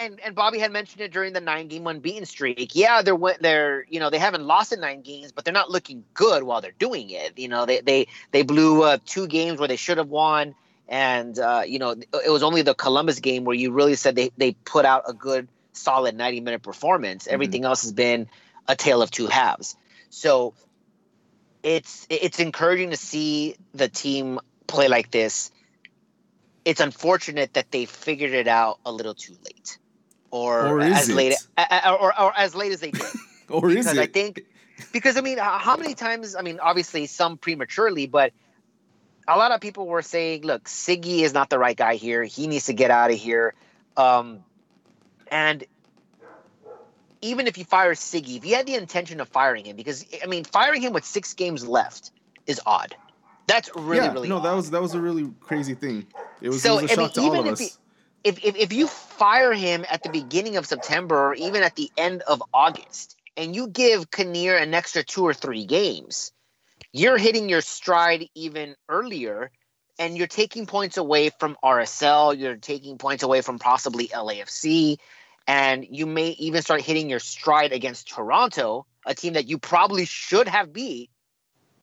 And and Bobby had mentioned it during the nine game unbeaten streak. Yeah, they're they're you know they haven't lost in nine games, but they're not looking good while they're doing it. You know they they they blew uh, two games where they should have won, and uh, you know it was only the Columbus game where you really said they they put out a good solid ninety minute performance. Everything else has been a tale of two halves. So it's it's encouraging to see the team play like this it's unfortunate that they figured it out a little too late, or, Or as late, it? a- or, or as late as they did. or is because it? I think, because I mean, how many times? I mean, obviously some prematurely, but a lot of people were saying, "Look, Sigi is not the right guy here. He needs to get out of here." Um, and even if you fire Sigi, if you had the intention of firing him, because I mean, firing him with six games left is odd. That's really, yeah, really no, that was that was a really crazy thing. It was, So, it was a I mean, shock to all even of if us. if, if if you fire him at the beginning of September or even at the end of August, and you give Kinnear an extra two or three games, you're hitting your stride even earlier, and you're taking points away from RSL. You're taking points away from possibly LAFC, and you may even start hitting your stride against Toronto, a team that you probably should have beat,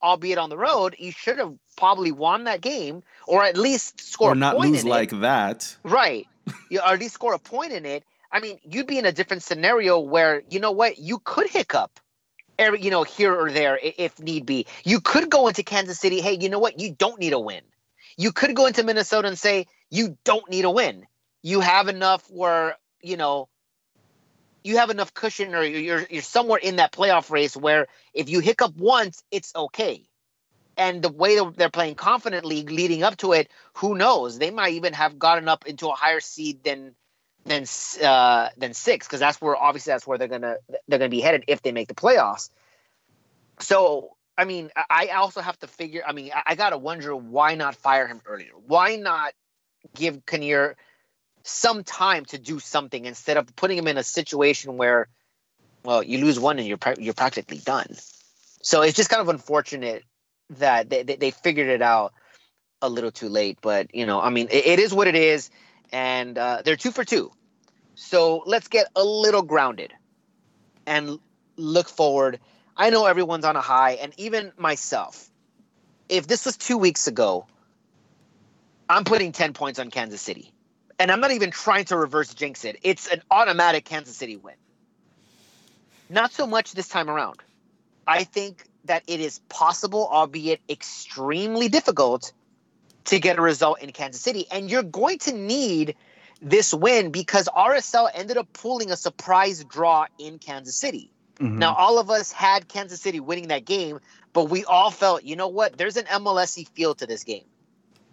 albeit on the road. You should have probably won that game, or at least score or a not point lose in it. like that. Right. You or at least score a point in it. I mean, you'd be in a different scenario where, you know what, you could hiccup every, you know, here or there if need be. You could go into Kansas City, hey, you know what, you don't need a win. You could go into Minnesota and say, you don't need a win. You have enough where, you know, you have enough cushion or you're you're somewhere in that playoff race where if you hiccup once, it's okay. And the way they're playing confidently leading up to it, who knows? They might even have gotten up into a higher seed than than uh, than six, because that's where obviously that's where they're gonna they're gonna be headed if they make the playoffs. So I mean, I I also have to figure. I mean, I, I gotta wonder why not fire him earlier? Why not give Kinnear some time to do something instead of putting him in a situation where, well, you lose one and you're pra- you're practically done. So it's just kind of unfortunate that they, they, they figured it out a little too late. But you know, I mean, it, it is what it is, and uh, they're two for two. So let's get a little grounded and look forward. I know everyone's on a high, and even myself. If this was two weeks ago, I'm putting 10 points on Kansas City. And I'm not even trying to reverse jinx it. It's an automatic Kansas City win. Not so much this time around. I think that it is possible, albeit extremely difficult, to get a result in Kansas City. And you're going to need this win because RSL ended up pulling a surprise draw in Kansas City. Mhm. Now, all of us had Kansas City winning that game, but we all felt, you know what? There's an MLSE feel to this game.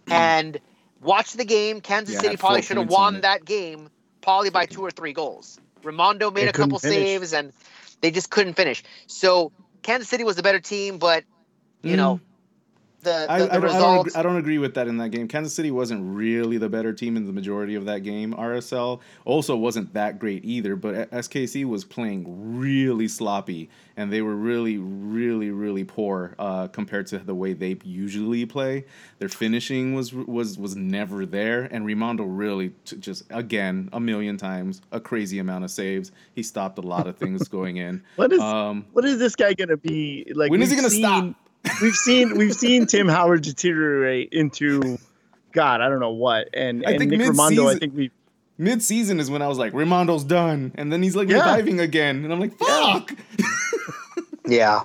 And watch the game. Kansas Yeah, City probably should have won that game, probably by two or three goals. Rimando made They a couple finish. saves, and they just couldn't finish. So Kansas City was the better team, but you know the, Mm. I, the, I, the don't, I, don't agree, I don't agree with that in that game. Kansas City wasn't really the better team in the majority of that game. RSL also wasn't that great either, but SKC was playing really sloppy, and they were really, really, really poor uh, compared to the way they usually play. Their finishing was was was never there, and Rimando really t- just again a million times a crazy amount of saves. He stopped a lot of things going in. What is Um, what is this guy gonna be like? when is he gonna seen- stop? We've seen we've seen Tim Howard deteriorate into God, I don't know what. And, I and think Nick Rimando, I mid-season- think we Mid season is when I was like, Rimando's done, and then he's like Yeah. reviving again, and I'm like, fuck. Yeah.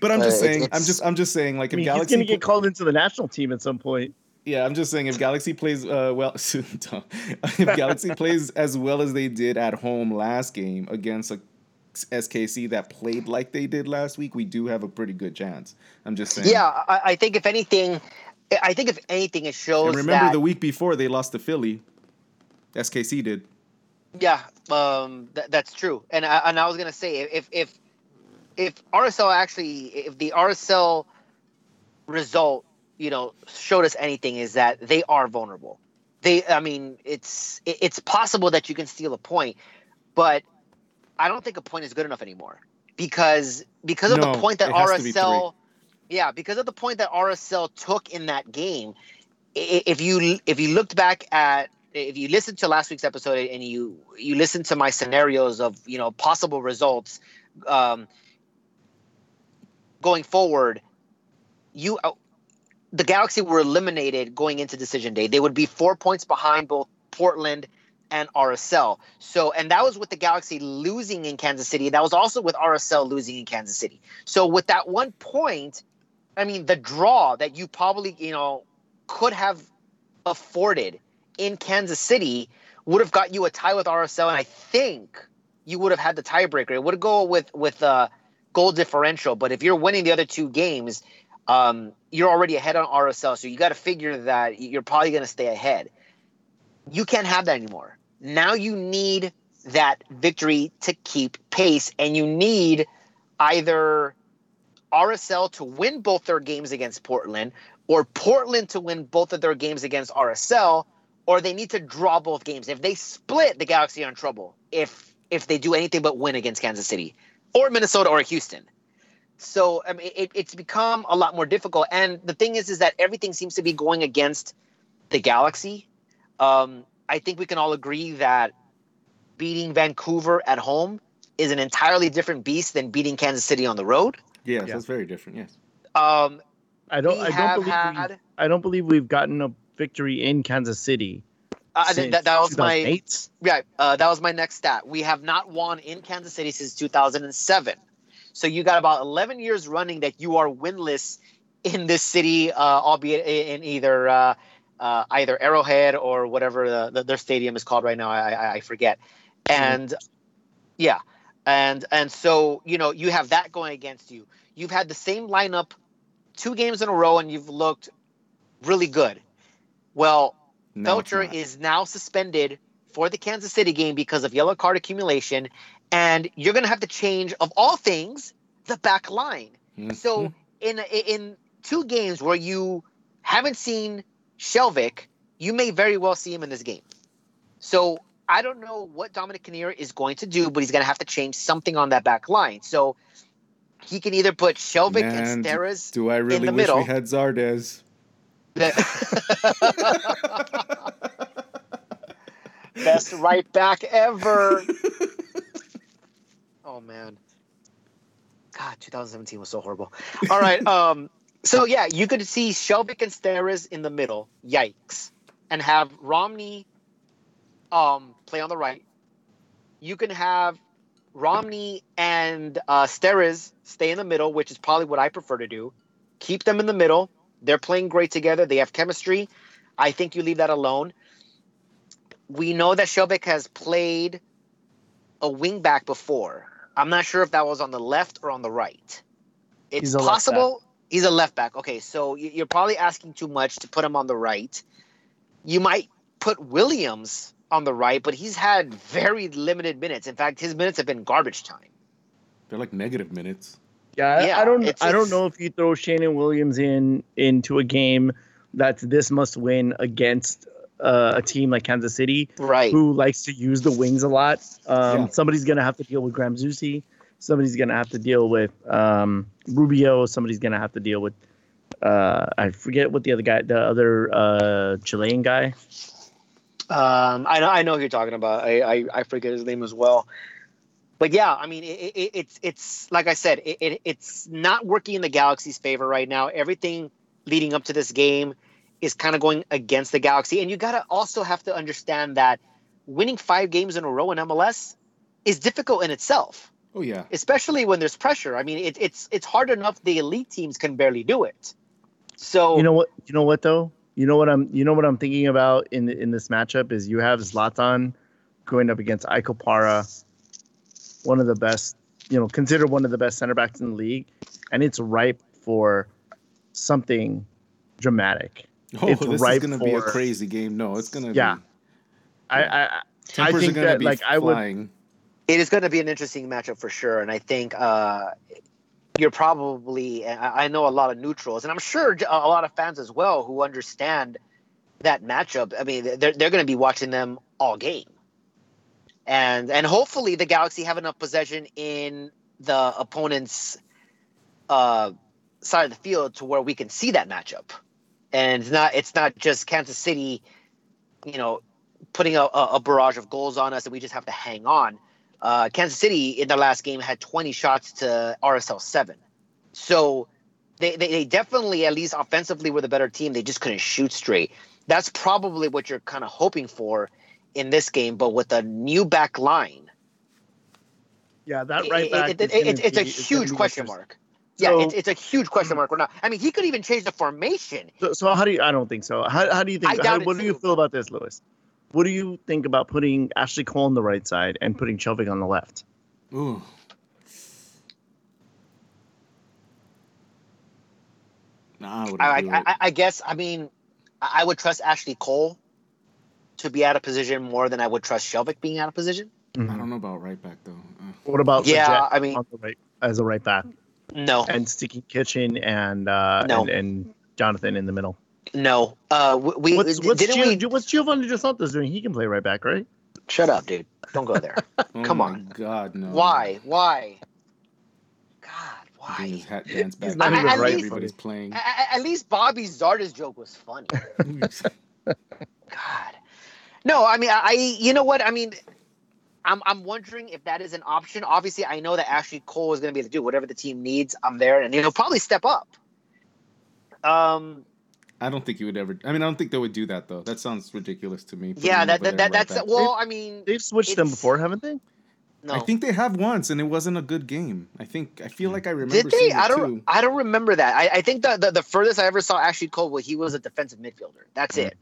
But I'm Uh, just it's- saying, I'm just, I'm just saying, like I if mean, Galaxy, he's gonna get called into the national team at some point. yeah, I'm just saying if Galaxy plays uh, well, if Galaxy plays as well as they did at home last game against a SKC that played like they did last week, we do have a pretty good chance. I'm just saying. Yeah, I, I think if anything, I think if anything, it shows And remember that the week before they lost to Philly. SKC did. Yeah, um, th- that's true. And I, and I was gonna say if if if RSL actually if the RSL result you know showed us anything is that they are vulnerable. They, I mean, it's it's possible that you can steal a point, but I don't think a point is good enough anymore because because of No, the point that to be RSL, yeah, because of the point that RSL took in that game. If you if you looked back at if you listened to last week's episode and you you listened to my scenarios of you know possible results um, going forward, you uh, the Galaxy were eliminated going into decision day. They would be four points behind both Portland and RSL. So, and that was with the Galaxy losing in Kansas City. That was also with RSL losing in Kansas City. So, with that one point, I mean, the draw that you probably you know could have afforded in Kansas City would have got you a tie with RSL, and I think you would have had the tiebreaker. It would go with with uh, goal differential, but if you're winning the other two games, um, you're already ahead on RSL. So you got to figure that you're probably going to stay ahead. You can't have that anymore. Now you need that victory to keep pace, and you need either RSL to win both their games against Portland, or Portland to win both of their games against RSL, or they need to draw both games. If they split, the Galaxy are in trouble. If if they do anything but win against Kansas City, or Minnesota, or Houston. So I mean, it, it's become a lot more difficult. And the thing is, is that everything seems to be going against the Galaxy. Um, I think we can all agree that beating Vancouver at home is an entirely different beast than beating Kansas City on the road. Yes, Yeah. that's very different. Yes. Um, I don't. I don't believe. had. We, I don't believe we've gotten a victory in Kansas City. Uh, since that, that was my yeah. Uh, that was my next stat. We have not won in Kansas City since 2007. So you got about 11 years running that you are winless in this city, uh, albeit in either uh, either Arrowhead or whatever the, the, their stadium is called right now. I, I, I forget. And yeah, and and so you know you have that going against you. You've had the same lineup two games in a row, and you've looked really good. Well, No, Feltscher is now suspended for the Kansas City game because of yellow card accumulation, and you're going to have to change, of all things, the back line. Mhm. So in in two games where you haven't seen Skjelvik, you may very well see him in this game. So I don't know what Dominic Kinnear is going to do, but he's going to have to change something on that back line. So he can either put Skjelvik and Steres. Do I really the wish middle. we had Zardes? Best right back ever. oh man. God, 2017 was so horrible. All right. Um, so yeah, you could see Skjelvik and Steres in the middle. Yikes. And have Romney um play on the right. You can have Romney and uh Steres stay in the middle, which is probably what I prefer to do. Keep them in the middle. They're playing great together. They have chemistry. I think you leave that alone. We know that Skjelvik has played a wing back before. I'm not sure if that was on the left or on the right. It's He's a left possible he's a left back. Okay, so you're probably asking too much to put him on the right. You might put Williams on the right, but he's had very limited minutes. In fact, his minutes have been garbage time. They're like negative minutes. Yeah, I- Yeah, I don't. it's- I don't know if you throw Sheanon Williams in into a game that's this must win against uh, a team like Kansas City, Right. who likes to use the wings a lot. Um, Yeah. Somebody's gonna have to deal with Graham Zusi. Somebody's gonna have to deal with um, Rubio. Somebody's gonna have to deal with. Uh, I forget what the other guy, the other uh, Chilean guy. Um, I know, I know who you're talking about. I, I, I forget his name as well. But yeah, I mean, it, it, it's it's like I said, it, it's not working in the Galaxy's favor right now. Everything leading up to this game is kind of going against the Galaxy, and you gotta also have to understand that winning five games in a row in MLS is difficult in itself, Oh yeah. especially when there's pressure. I mean, it, it's it's hard enough the elite teams can barely do it. So You know what? You know what though? You know what I'm. You know what I'm thinking about in in this matchup is you have Zlatan going up against Ike Opara, one of the best. You know, considered one of the best center backs in the league, and it's ripe for something dramatic. Oh, It's this is gonna be a crazy game. No, it's gonna Yeah. be. I I, I think are gonna that be like I would. It is going to be an interesting matchup for sure. And I think uh, you're probably, I know a lot of neutrals, and I'm sure a lot of fans as well who understand that matchup. I mean, they're, they're going to be watching them all game. And, and hopefully the Galaxy have enough possession in the opponent's uh, side of the field to where we can see that matchup. And it's not, it's not just Kansas City, you know, putting a a barrage of goals on us and we just have to hang on uh, Kansas City in their last game had 20 shots to RSL 7. So they, they, they definitely, at least offensively, were the better team. They just couldn't shoot straight. That's probably what you're kind of hoping for in this game. But with a new back line, Yeah, that right back. it- it- gonna it's, it's a huge question mark. yeah, it's, it's a huge question mark. We're not, I mean, he could even change the formation. So, so how do you? I don't think so. How, how do you think? How, it what do you feel about this, Lewis? What do you think about putting Ashley Cole on the right side and putting Skjelvik on the left? Ooh. Nah, I I, I. I, I guess, I mean, I I would trust Ashley Cole to be out of position more than I would trust Skjelvik being out of position. I don't know about right back though. Uh, What about Yeah, I mean- on the right as a right back No. and Sticky Kitchen and uh, No. and, and Jonathan in the middle? No, uh, we we- What's what's, didn't Gio, we? what's Giovani Dos Santos doing? He can play right back, right? Shut up, dude! Don't go there. oh Come my on. God, no. Why? Why? God, why? his hat dance back. not there even while right. Everybody's playing. A- a- At least Bobby Zarda's joke was funny. God. No, I mean, I, I- you know what? I mean, I'm, I'm wondering if that is an option. Obviously, I know that Ashley Cole is going to be able to do whatever the team needs. I'm there, and he'll probably step up. Um, I don't think you would ever. I mean, I don't think they would do that though. That sounds ridiculous to me. yeah, that, that, that right that's back. well. I mean, They've switched them before, haven't they? no. I think they have once, and it wasn't a good game. I think I feel like I remember. Did they? I don't. Too. I don't remember that. I, I think the, the the furthest I ever saw Ashley Cole was he was a defensive midfielder. That's Mm. it.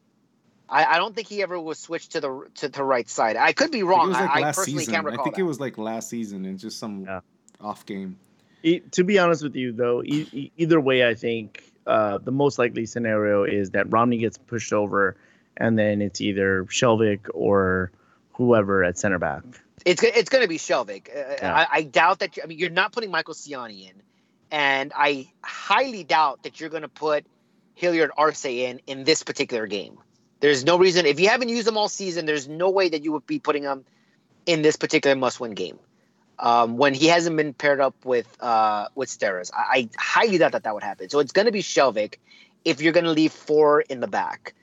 I, I don't think he ever was switched to the to the right side. I could be wrong. it was like I, I last personally season. can't I think that. it was like last season, and just some Yeah. off game. E- to be honest with you, though, e- e- either way, I think uh, the most likely scenario is that Romney gets pushed over, and then it's either Skjelvik or whoever at center back. It's it's going to be Skjelvik. Uh, Yeah. I, I doubt that. You, I mean, you're not putting Michael Ciani in, and I highly doubt that you're going to put Hilliard Arce in in this particular game. There's no reason if you haven't used them all season. There's no way that you would be putting them in this particular must-win game um, when he hasn't been paired up with uh, with Steres. I, I highly doubt that that would happen. So it's going to be Skjelvik if you're going to leave four in the back.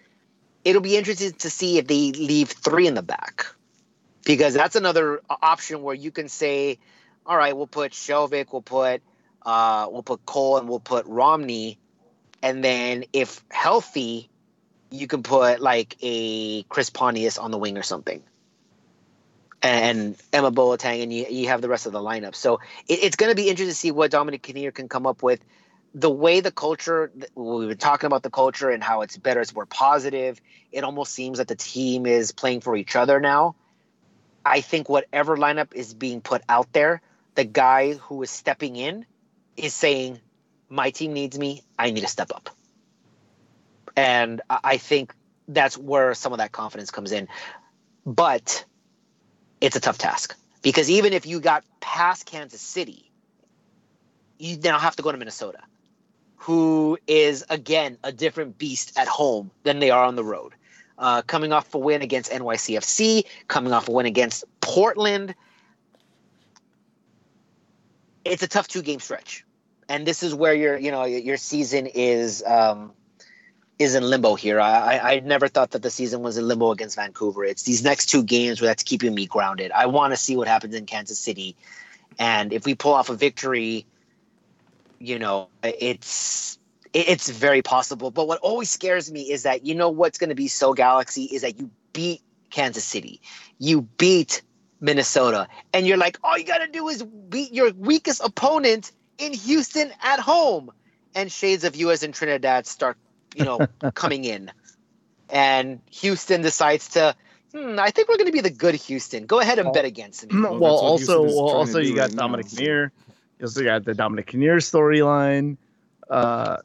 It'll be interesting to see if they leave three in the back because that's another option where you can say, all right, we'll put Skjelvik, we'll put uh, we'll put Cole, and we'll put Romney, and then if healthy, you can put like a Chris Pontius on the wing or something, and Emma Boateng, and you, you have the rest of the lineup. So it, it's going to be interesting to see what Dominic Kinnear can come up with. The way the culture, we were talking about the culture and how it's better, it's more positive. It almost seems that the team is playing for each other now. I think whatever lineup is being put out there, the guy who is stepping in is saying, My team needs me. I need to step up. And I think that's where some of that confidence comes in. But it's a tough task because even if you got past Kansas City, you now have to go to Minnesota, who is, again, a different beast at home than they are on the road uh, coming off a win against NYCFC, coming off a win against Portland. It's a tough two game stretch, and this is where your you know your season is um, is in limbo here. I, I never thought that the season was in limbo against Vancouver. It's these next two games where that's keeping me grounded. I want to see what happens in Kansas City, and if we pull off a victory, you know it's it's very possible. But what always scares me is that you know what's going to be so Galaxy is that you beat Kansas City, you beat Minnesota, and you're like, all you got to do is beat your weakest opponent in Houston at home, and shades of U.S. and Trinidad start, you know, coming in, and Houston decides to. Hmm, I think we're going to be the good Houston. Go ahead and bet against me. Well, Well, also, well, also you got right Dominic so- Kinnear. You also got the Dominic Kinnear storyline uh,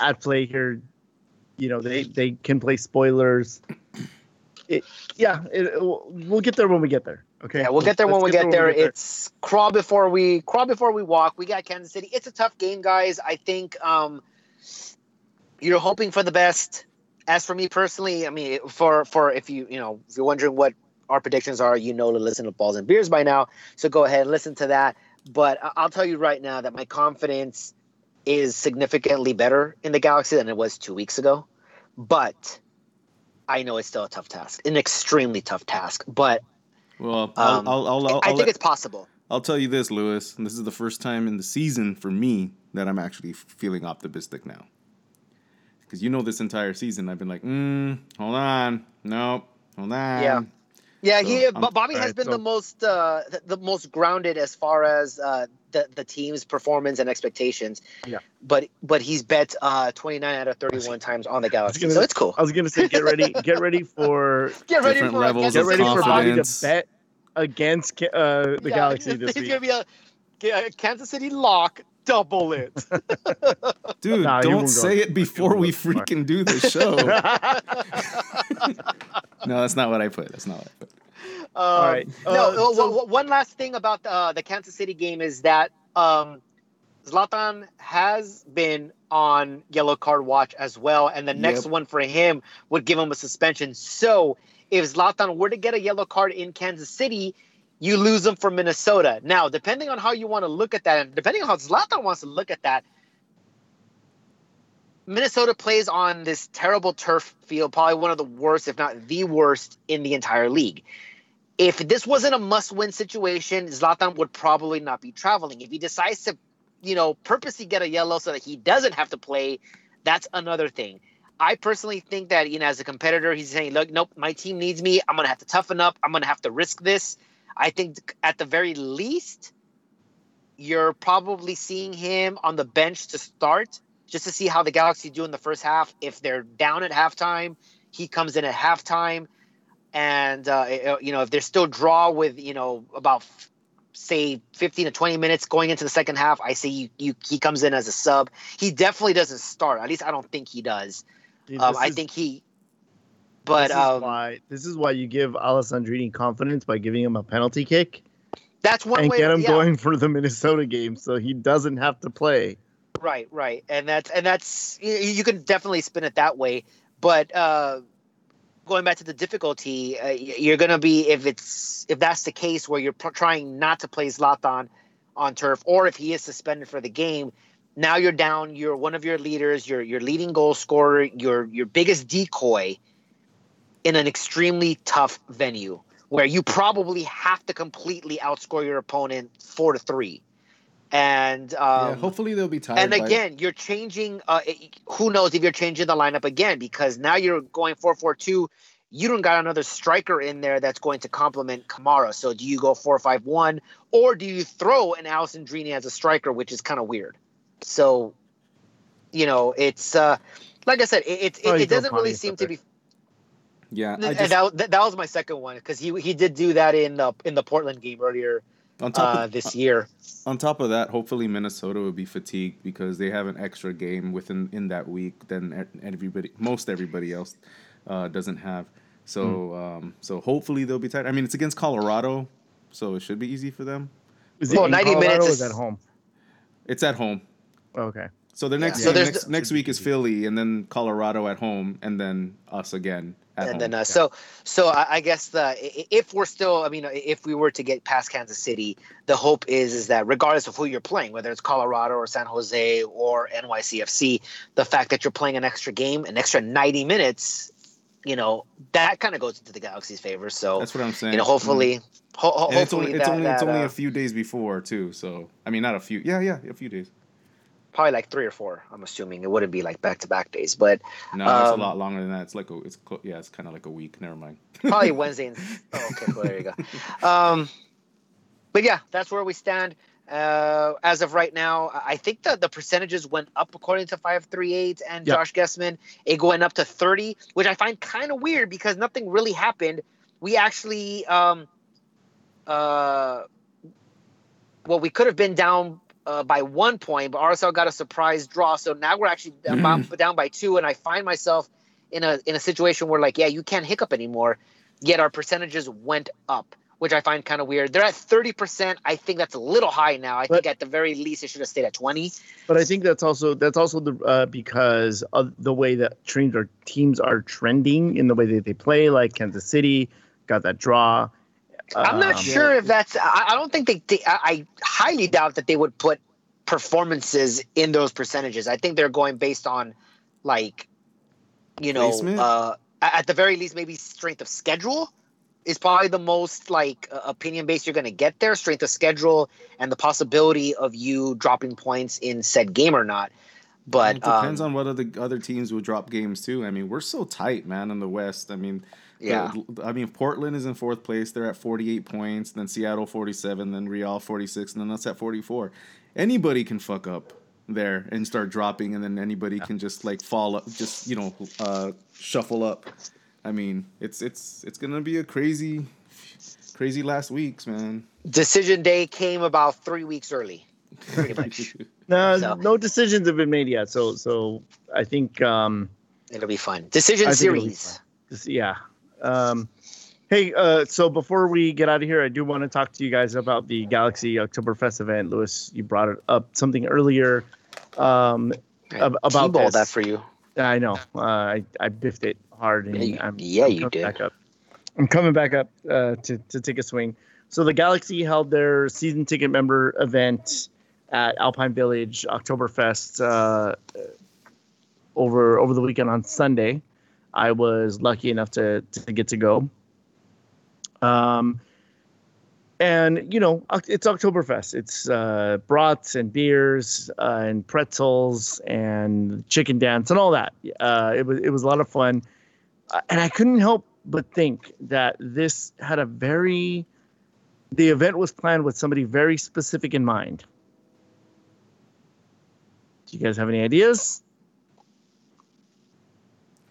at play here. You know, they they can play spoilers. It, yeah, it, we'll get there when we get there. Okay. Yeah, we'll get there when Let's we get there. when we It's crawl before we crawl before we walk. We got Kansas City. It's a tough game, guys. I think um, you're hoping for the best. As for me personally, I mean, for for if you you know if you're wondering what our predictions are, you know to listen to Balls and Beers by now. So go ahead and listen to that. But I'll tell you right now that my confidence is significantly better in the Galaxy than it was two weeks ago. But I know it's still a tough task, an extremely tough task. But Well, I'll, Um, I'll, I'll, I'll, I think let- it's possible. I'll tell you this, Lewis. and This is the first time in the season for me that I'm actually feeling optimistic now. Because you know, this entire season I've been like, mm, hold on, nope, hold on. Yeah. Yeah, So, he I'm- Bobby has alright, been so- the most uh, the, the most grounded as far as uh, the the team's performance and expectations. Yeah. But but he's bet uh, 29 out of 31 times on the Galaxy, gonna- so it's cool. I was gonna say, get ready, get ready for, Get ready different for levels get ready City for Bobby to bet against uh, the Yeah, Galaxy this It's week. gonna be a Kansas City lock, double it. Dude, Nah, don't say it before we won't go there. freaking do the show. no, that's not what I put. That's not what I put. All right, No. uh, so- one- one last thing about uh, the Kansas City game is that um, Zlatan has been on yellow card watch as well, and the next Yep. one for him would give him a suspension. So if Zlatan were to get a yellow card in Kansas City, you lose him for Minnesota. Now, depending on how you want to look at that, and depending on how Zlatan wants to look at that, Minnesota plays on this terrible turf field, probably one of the worst, if not the worst, in the entire league. If this wasn't a must-win situation, Zlatan would probably not be traveling. If he decides to, you know, purposely get a yellow so that he doesn't have to play, that's another thing. I personally think that, you know, as a competitor, he's saying, look, nope, my team needs me. I'm to have to toughen up. I'm to have to risk this. I think at the very least, you're probably seeing him on the bench to start just to see how the Galaxy do in the first half. If they're down at halftime, he comes in at halftime. And, uh, you know, if they're still draw with, you know, about say 15 to 20 minutes going into the second half, I say you, you he comes in as a sub. He definitely doesn't start. At least I don't think he does. Dude, Um, I is- think he, but this is um, why this is why you give Alessandrini confidence by giving him a penalty kick that's one and way. get him yeah. going for the Minnesota game, so he doesn't have to play. Right, right, and that's and that's you, you can definitely spin it that way. But uh, going back to the difficulty, uh, you're gonna be if it's if that's the case where you're pr- trying not to play Zlatan on turf, or if he is suspended for the game. Now you're down. You're one of your leaders. You're your leading goal scorer. Your your biggest decoy in an extremely tough venue where you probably have to completely outscore your opponent four to three. And um, yeah, hopefully they'll be tired. and again, you're changing. Uh, who knows if you're changing the lineup again because now you're going four four two. You don't got another striker in there that's going to complement Kamara. So do you go four five one or do you throw an Alessandrini as a striker, which is kind of weird. So, you know, it's uh, like I said, it it, it, it doesn't really seem to be. Yeah, I and just, that, that, that was my second one because he he did do that in the in the Portland game earlier on top uh, of, this year. on top of that, hopefully Minnesota will be fatigued because they have an extra game within in that week than everybody, most everybody else uh, doesn't have. So, Hmm. um, so hopefully they'll be tired. I mean, it's against Colorado, so it should be easy for them. Is Well, in 90 Colorado minutes is- at home? It's at home. Okay. So the next So next, the- next week is Philly, and then Colorado at home, and then us again at and home. then uh, so so I, I guess the i- i- if we're still I mean if we were to get past Kansas City, the hope is is that regardless of who you're playing, whether it's Colorado or San Jose or NYCFC, the fact that you're playing an extra game, an extra 90 minutes, you know that kind of goes into the Galaxy's favor. So That's what I'm saying. you know hopefully, ho- ho- And it's hopefully only it's that, only it's only uh, a few days before too. So I mean, not a few. Yeah, yeah, a few days. Probably like three or four. I'm assuming it wouldn't be like back to back days, but No, it's a Um, lot longer than that. It's like a, it's clo- yeah, it's kind of like a week. Never mind. probably Wednesday. And, oh, okay, cool. There you go. Um, but yeah, that's where we stand. Uh, as of right now, I I think the, the percentages went up according to 538 and Yeah. Josh Guessman. It went up to 30, which I find kind of weird because nothing really happened. We actually, um, uh, well, we could have been down uh, by one point, but RSL got a surprise draw. So now we're actually down, down by two, and I find myself in a in a situation where like, yeah, you can't hiccup anymore. Yet our percentages went up, which I find kind of weird. They're at thirty percent. I think that's a little high now. I think at the very least it should have stayed at twenty. But I think that's also that's also the uh, because of the way that teams are teams are trending in the way that they play. Like Kansas City got that draw. I'm not Um, sure if that's. I, I don't think they. they I, I highly doubt that they would put performances in those percentages. I think they're going based on, like, you know, uh, at the very least, maybe strength of schedule is probably the most like uh, opinion based you're going to get there. Strength of schedule and the possibility of you dropping points in said game or not. But it depends um, on what other other teams would drop games too. I mean, we're so tight, man, in the West. I mean, the- Yeah. I mean, Portland is in fourth place. They're at 48 points. Then Seattle 47. Then Real 46. And then us at 44. Anybody can fuck up there and start dropping, and then anybody can just like fall up, just you know, uh, shuffle up. I mean, it's it's it's gonna be a crazy, crazy last weeks, man. decision day came about three weeks early, pretty much. no, So- no decisions have been made yet. So so I think um, It'll be fun. Decision I think it'll be series. Yeah. Um, hey, uh, so before we get out of here, I do want to talk to you guys about the Galaxy Oktoberfest event. Lewis, you brought it up something earlier um, ab- about this. that for you. I know. Uh, I I biffed it hard, and Yeah, you- I'm, yeah, I'm you did. Back up. I'm coming back up uh, to to take a swing. So the Galaxy held their season ticket member event at Alpine Village Oktoberfest uh, over over the weekend on Sunday. I was lucky enough to to get to go. Um, and you know it's Oktoberfest. It's uh, brats and beers uh, and pretzels and chicken dance and all that. Uh, it was it was a lot of fun, Uh, and I couldn't help but think that this had a very the event was planned with somebody very specific in mind. Do you guys have any ideas?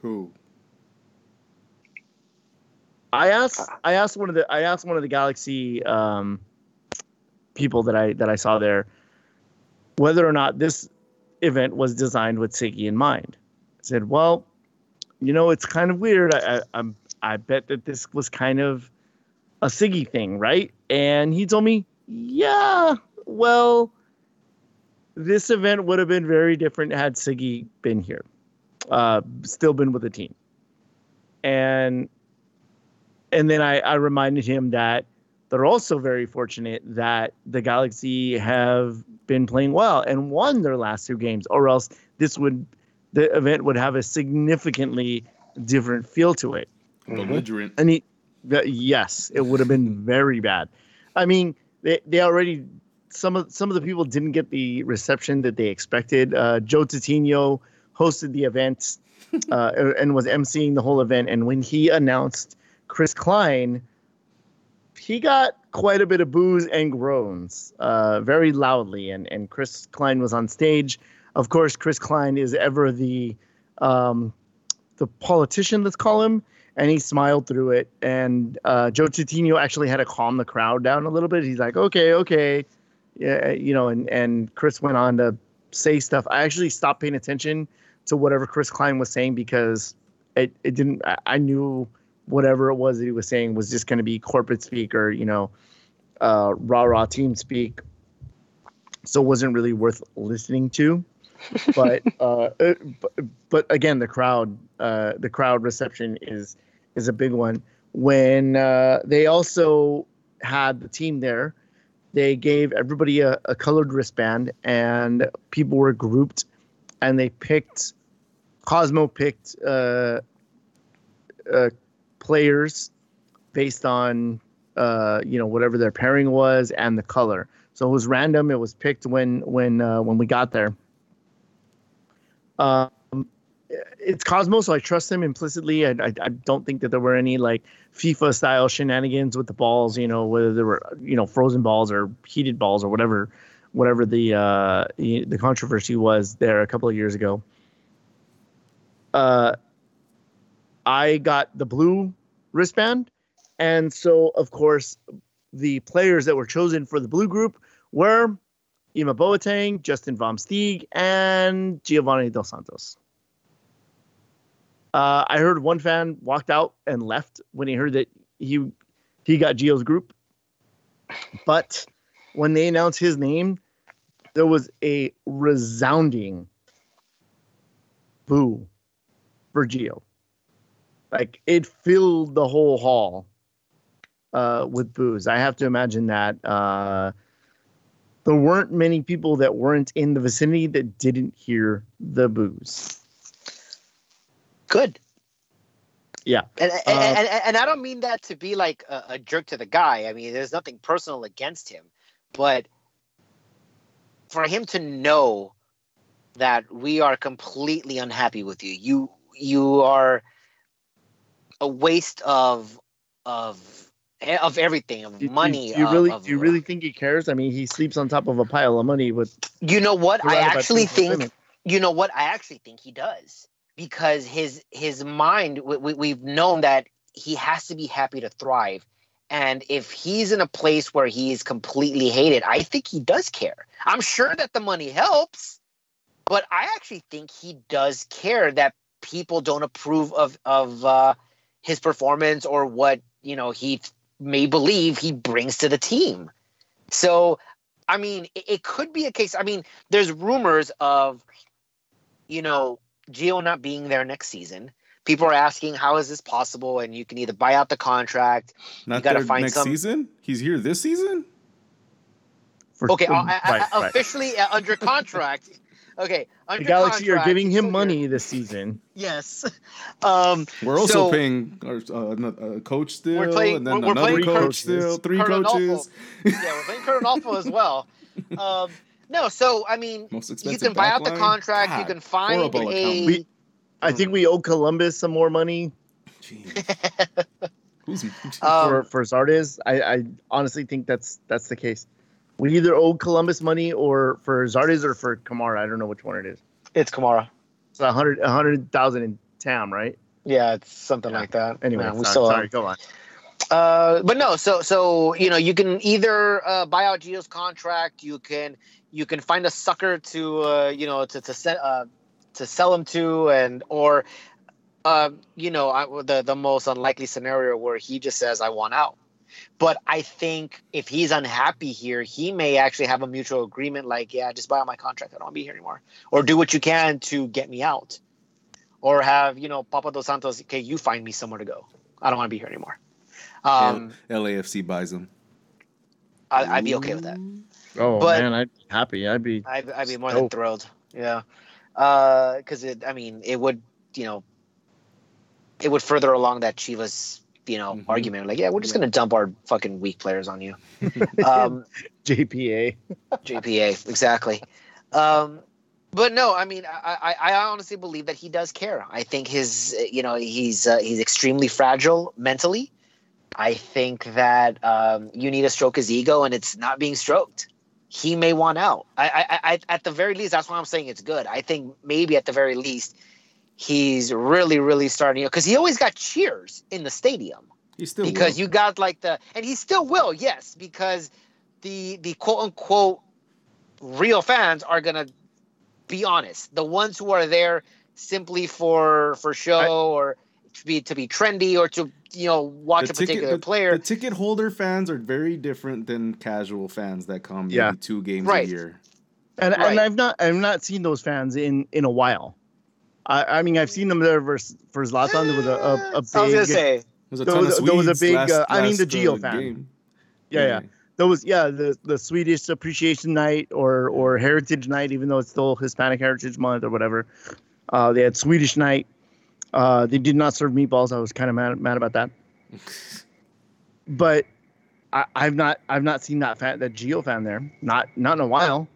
Who? I asked I asked one of the I asked one of the Galaxy um, people that I that I saw there whether or not this event was designed with Sigi in mind. I said, "Well, you know, it's kind of weird. I, I I'm I bet that this was kind of a Sigi thing, right?" And he told me, "Yeah, well, this event would have been very different had Sigi been here, uh, still been with the team." And and then I, I reminded him that they're also very fortunate that the Galaxy have been playing well and won their last two games, or else this would the event would have a significantly different feel to it. Belligerent. And he, the, yes, it would have been very bad. I mean, they, they already some of some of the people didn't get the reception that they expected. Uh, Joe Titino hosted the event uh, and was emceeing the whole event, and when he announced Chris Klein, he got quite a bit of boos and groans, uh, very loudly, and and Chris Klein was on stage. Of course, Chris Klein is ever the um, the politician, let's call him, and he smiled through it. And uh, Joe Titino actually had to calm the crowd down a little bit. He's like, okay, okay, yeah, you know, and and Chris went on to say stuff. I actually stopped paying attention to whatever Chris Klein was saying because it, it didn't. I, I knew whatever it was that he was saying was just going to be corporate speak or you know, uh, rah rah team speak. So it wasn't really worth listening to. but uh, uh, but, but again, the crowd, uh, the crowd reception is is a big one. When uh, they also had the team there, they gave everybody a, a colored wristband, and people were grouped, and they picked. Cosmo picked uh, uh, players based on uh, you know whatever their pairing was and the color. So it was random. It was picked when when uh, when we got there Um, it's Cosmo, so I trust him implicitly. I, I, I don't think that there were any like FIFA style shenanigans with the balls. You know, whether there were you know frozen balls or heated balls or whatever, whatever the uh, the controversy was there a couple of years ago. Uh, I got the blue wristband, and so of course the players that were chosen for the blue group were Ima Boateng, Justin Vom Steeg, and Giovani Dos Santos. Uh, I heard one fan walked out and left when he heard that he he got Gio's group. But when they announced his name, there was a resounding boo for Gio. Like it filled the whole hall uh, with boos. I have to imagine that uh, there weren't many people that weren't in the vicinity that didn't hear the boos. Good. Yeah. And, Uh, and, and, and I don't mean that to be like a, a jerk to the guy. I mean, there's nothing personal against him, but for him to know that we are completely unhappy with you, you you are a waste of of of everything, of do- money. Do you of- really, of- you really think he cares? I mean, he sleeps on top of a pile of money with. You know what? I actually think women. you know what i actually think he does because his his mind we, we, we've known that he has to be happy to thrive and if he's in a place where he's completely hated i think he does care i'm sure that the money helps but i actually think he does care that people don't approve of of uh, his performance or what you know he may believe he brings to the team so I mean, it, it could be a case. I mean, there's rumors of, you know, Gio not being there next season. People are asking, how is this possible? And you can either buy out the contract. Not gotta find next some- season. He's here this season. For, Okay, uh, um, I, I, right, I- right. officially uh, under contract. Okay, under The Galaxy are giving him money this season. Yes. Um, We're also So- paying our, uh, a coach still, We're playing- and then we're- we're another playing coach coaches. still, three Kurt coaches. yeah, we're playing Kurt Onalfo as well. Um, no, so I mean, you can buy out the backline? contract. you can find horrible a. We- I think we owe Columbus some more money Jeez. Who's Um, for for Zardes. I, I honestly think that's that's the case. We either owe Columbus money or for Zardes or for Kamara. I don't know which one it is. it's Kamara. It's a hundred a hundred thousand in TAM, right? Yeah, it's something Yeah. like that. Anyway, Yeah, we sorry, still sorry, go on. Uh, but no, so so you know you can either uh, buy out Gio's contract, you can you can find a sucker to uh, you know to to set uh, to sell him to, and or uh, you know I, the the most unlikely scenario where he just says I want out. But I think if he's unhappy here, he may actually have a mutual agreement like, yeah, just buy out my contract. I don't want to be here anymore, or do what you can to get me out, or have you know Papa Dos Santos, okay, you find me somewhere to go. I don't want to be here anymore. Um, LAFC buys him. I, I'd be okay with that. Oh But- man, I'd be happy. I'd be I'd, I'd be more than thrilled. Yeah, because it. I mean, it would. You know, it would further along that Chivas. You know, Mhm. argument like, yeah, we're just gonna dump our fucking weak players on you. Um, JPA. JPA, exactly. Um, but no, I mean, I, I, I honestly believe that he does care. I think his, you know, he's uh, he's extremely fragile mentally. I think that um, you need to stroke his ego, and it's not being stroked. He may want out. I, I, I, at the very least, that's why I'm saying it's good. I think maybe at the very least, he's really, really starting because he always got cheers in the stadium He still because will. you got like the and he still will yes because the the quote unquote real fans are gonna be honest the ones who are there simply for for show I- or to be to be trendy or to you know watch a particular the, player The ticket holder fans are very different than casual fans that come maybe Yeah. two games Right. a year. And Right. and I've not I've not seen those fans in in a while. I, I mean I've seen them there versus for Zlatan. There was a, a, a I was gonna big say There was a There ton was- there was a big, last- uh, I mean, the Gio uh, fan. game. yeah yeah. There was yeah the the Swedish Appreciation Night or or Heritage Night, even though it's still Hispanic Heritage Month or whatever. Uh, they had Swedish Night. Uh, they did not serve meatballs. I was kind of mad mad about that. But I, I've not I've not seen that fan that Gio fan there. Not not in a while.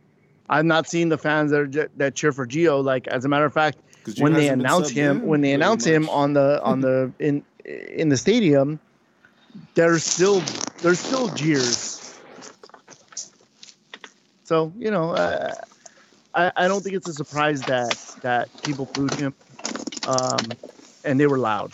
I've not seen the fans that are, that cheer for Gio. Like as a matter of fact, 'Cause Gio when they announce him, in when they announce him on the on the in in the stadium, there's still there's still jeers. So you know, uh, I I don't think it's a surprise that that people booed him, um, and they were loud.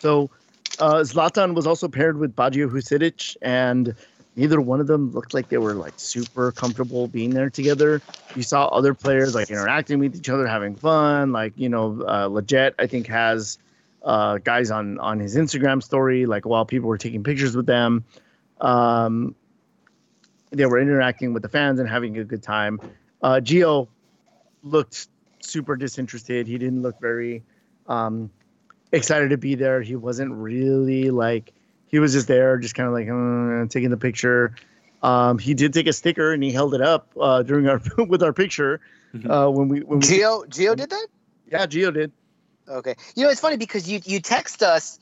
So uh, Zlatan was also paired with Baggio Husidic, and neither one of them looked like they were like super comfortable being there together. You saw other players like interacting with each other, having fun. Like you know, uh, Lletget I think has uh, guys on on his Instagram story like while people were taking pictures with them. Um, they were interacting with the fans and having a good time. Uh, Gio looked super disinterested. He didn't look very um, excited to be there. He wasn't really like he was just there, just kind of like uh, taking the picture. Um, he did take a sticker and he held it up uh, during our with our picture uh, when we when we Gio Gio did that. yeah Gio did Okay. You know, it's funny because you you text us,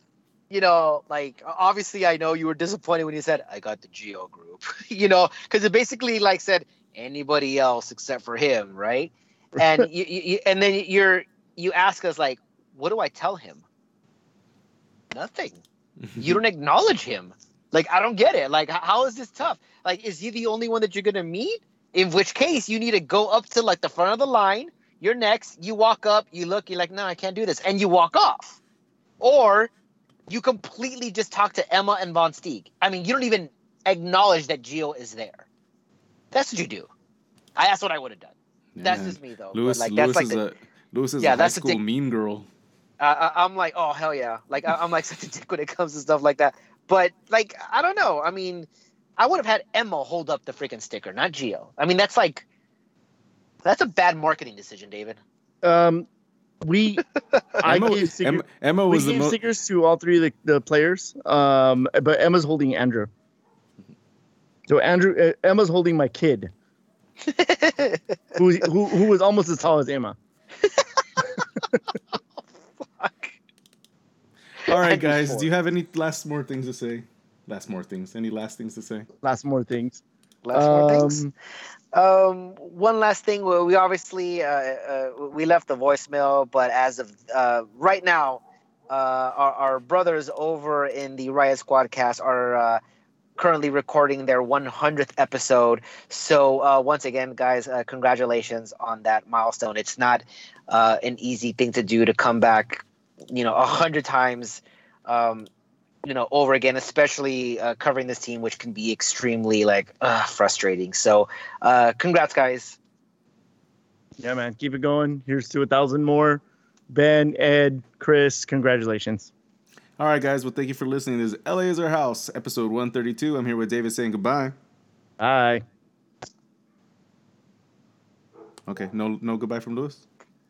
you know, like obviously I know you were disappointed when you said I got the Gio group, you know, because it basically like said anybody else except for him, right? And you, you you- and then you're you ask us like, what do I tell him? Nothing. You don't acknowledge him. Like I don't get it. Like how is this tough? Like is he the only one that you're gonna meet? In which case you need to go up to like the front of the line. You're next. You walk up. You look. You're like, no, I can't do this, and you walk off. Or you completely just talk to Emma and Vom Steeg. I mean, you don't even acknowledge that Gio is there. That's what you do. I, that's what I would have done. That's just me though. Lewis, like Lewis that's like is the, a Lewis is Yeah, a high that's the school mean girl. I, I- I'm like, oh hell yeah! Like I, I'm like such a dick when it comes to stuff like that. But like, I don't know. I mean, I would have had Emma hold up the freaking sticker, not Gio. I mean, that's like, that's a bad marketing decision, David. um we I Emma, gave sticker, Emma, Emma we was the gave most. stickers to all three of the, the players um but Emma's holding Andrew so Andrew uh, Emma's holding my kid who, who who was almost as tall as Emma Fuck. All right, guys. Do you have any last more things to say? Last more things. Any last things to say? last more things Last more things. Um, Um, one last thing. We we obviously uh, uh, we left the voicemail, but as of uh, right now, uh, our, our brothers over in the Riot Squad cast are uh, currently recording their 100th episode. So uh, once again, guys, uh, congratulations on that milestone. It's not uh, an easy thing to do to come back, you know, a hundred times. Um, you know, over again, especially uh, covering this team, which can be extremely like uh, frustrating. So, uh, congrats, guys. yeah man keep it going here's to a thousand more Ben Ed Chris congratulations All right, guys. Well, thank you for listening. This is LA is our house, episode 132. I'm here with David saying goodbye. bye Okay, no, no goodbye from Lewis.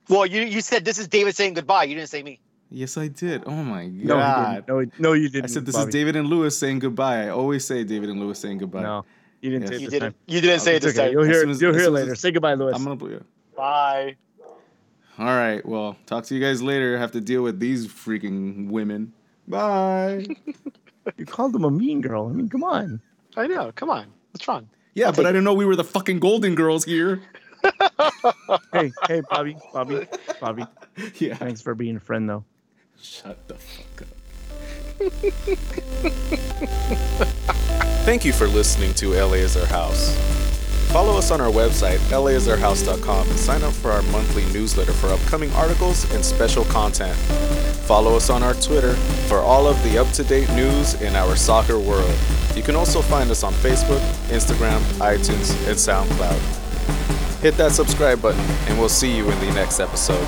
Well, you you said this is David saying goodbye. You didn't say me. Yes, I did. Oh my no you god. didn't. no no you didn't I said this Bobby. is David and Lewis saying goodbye. I always say David and Lewis saying goodbye. no you didn't Yes. say it You this didn't. time You didn't oh, say it this okay. time. You'll hear, soon as- you'll hear it soon as later. Say goodbye, Lewis. I'm gonna. Yeah. Bye. All right. Well, talk to you guys later. have to deal with these freaking women. Bye. You called them a mean girl. I mean, come on. I know. Come on. What's wrong? Yeah, but I didn't know we were the fucking Golden Girls here. Hey, hey, Bobby, Bobby, Bobby. Yeah. Thanks for being a friend, though. Shut the fuck up. Thank you for listening to LA is Our House. Follow us on our website, laisourhouse.com, and sign up for our monthly newsletter for upcoming articles and special content. Follow us on our Twitter for all of the up to date news in our soccer world. You can also find us on Facebook, Instagram, iTunes, and SoundCloud. Hit that subscribe button, and we'll see you in the next episode.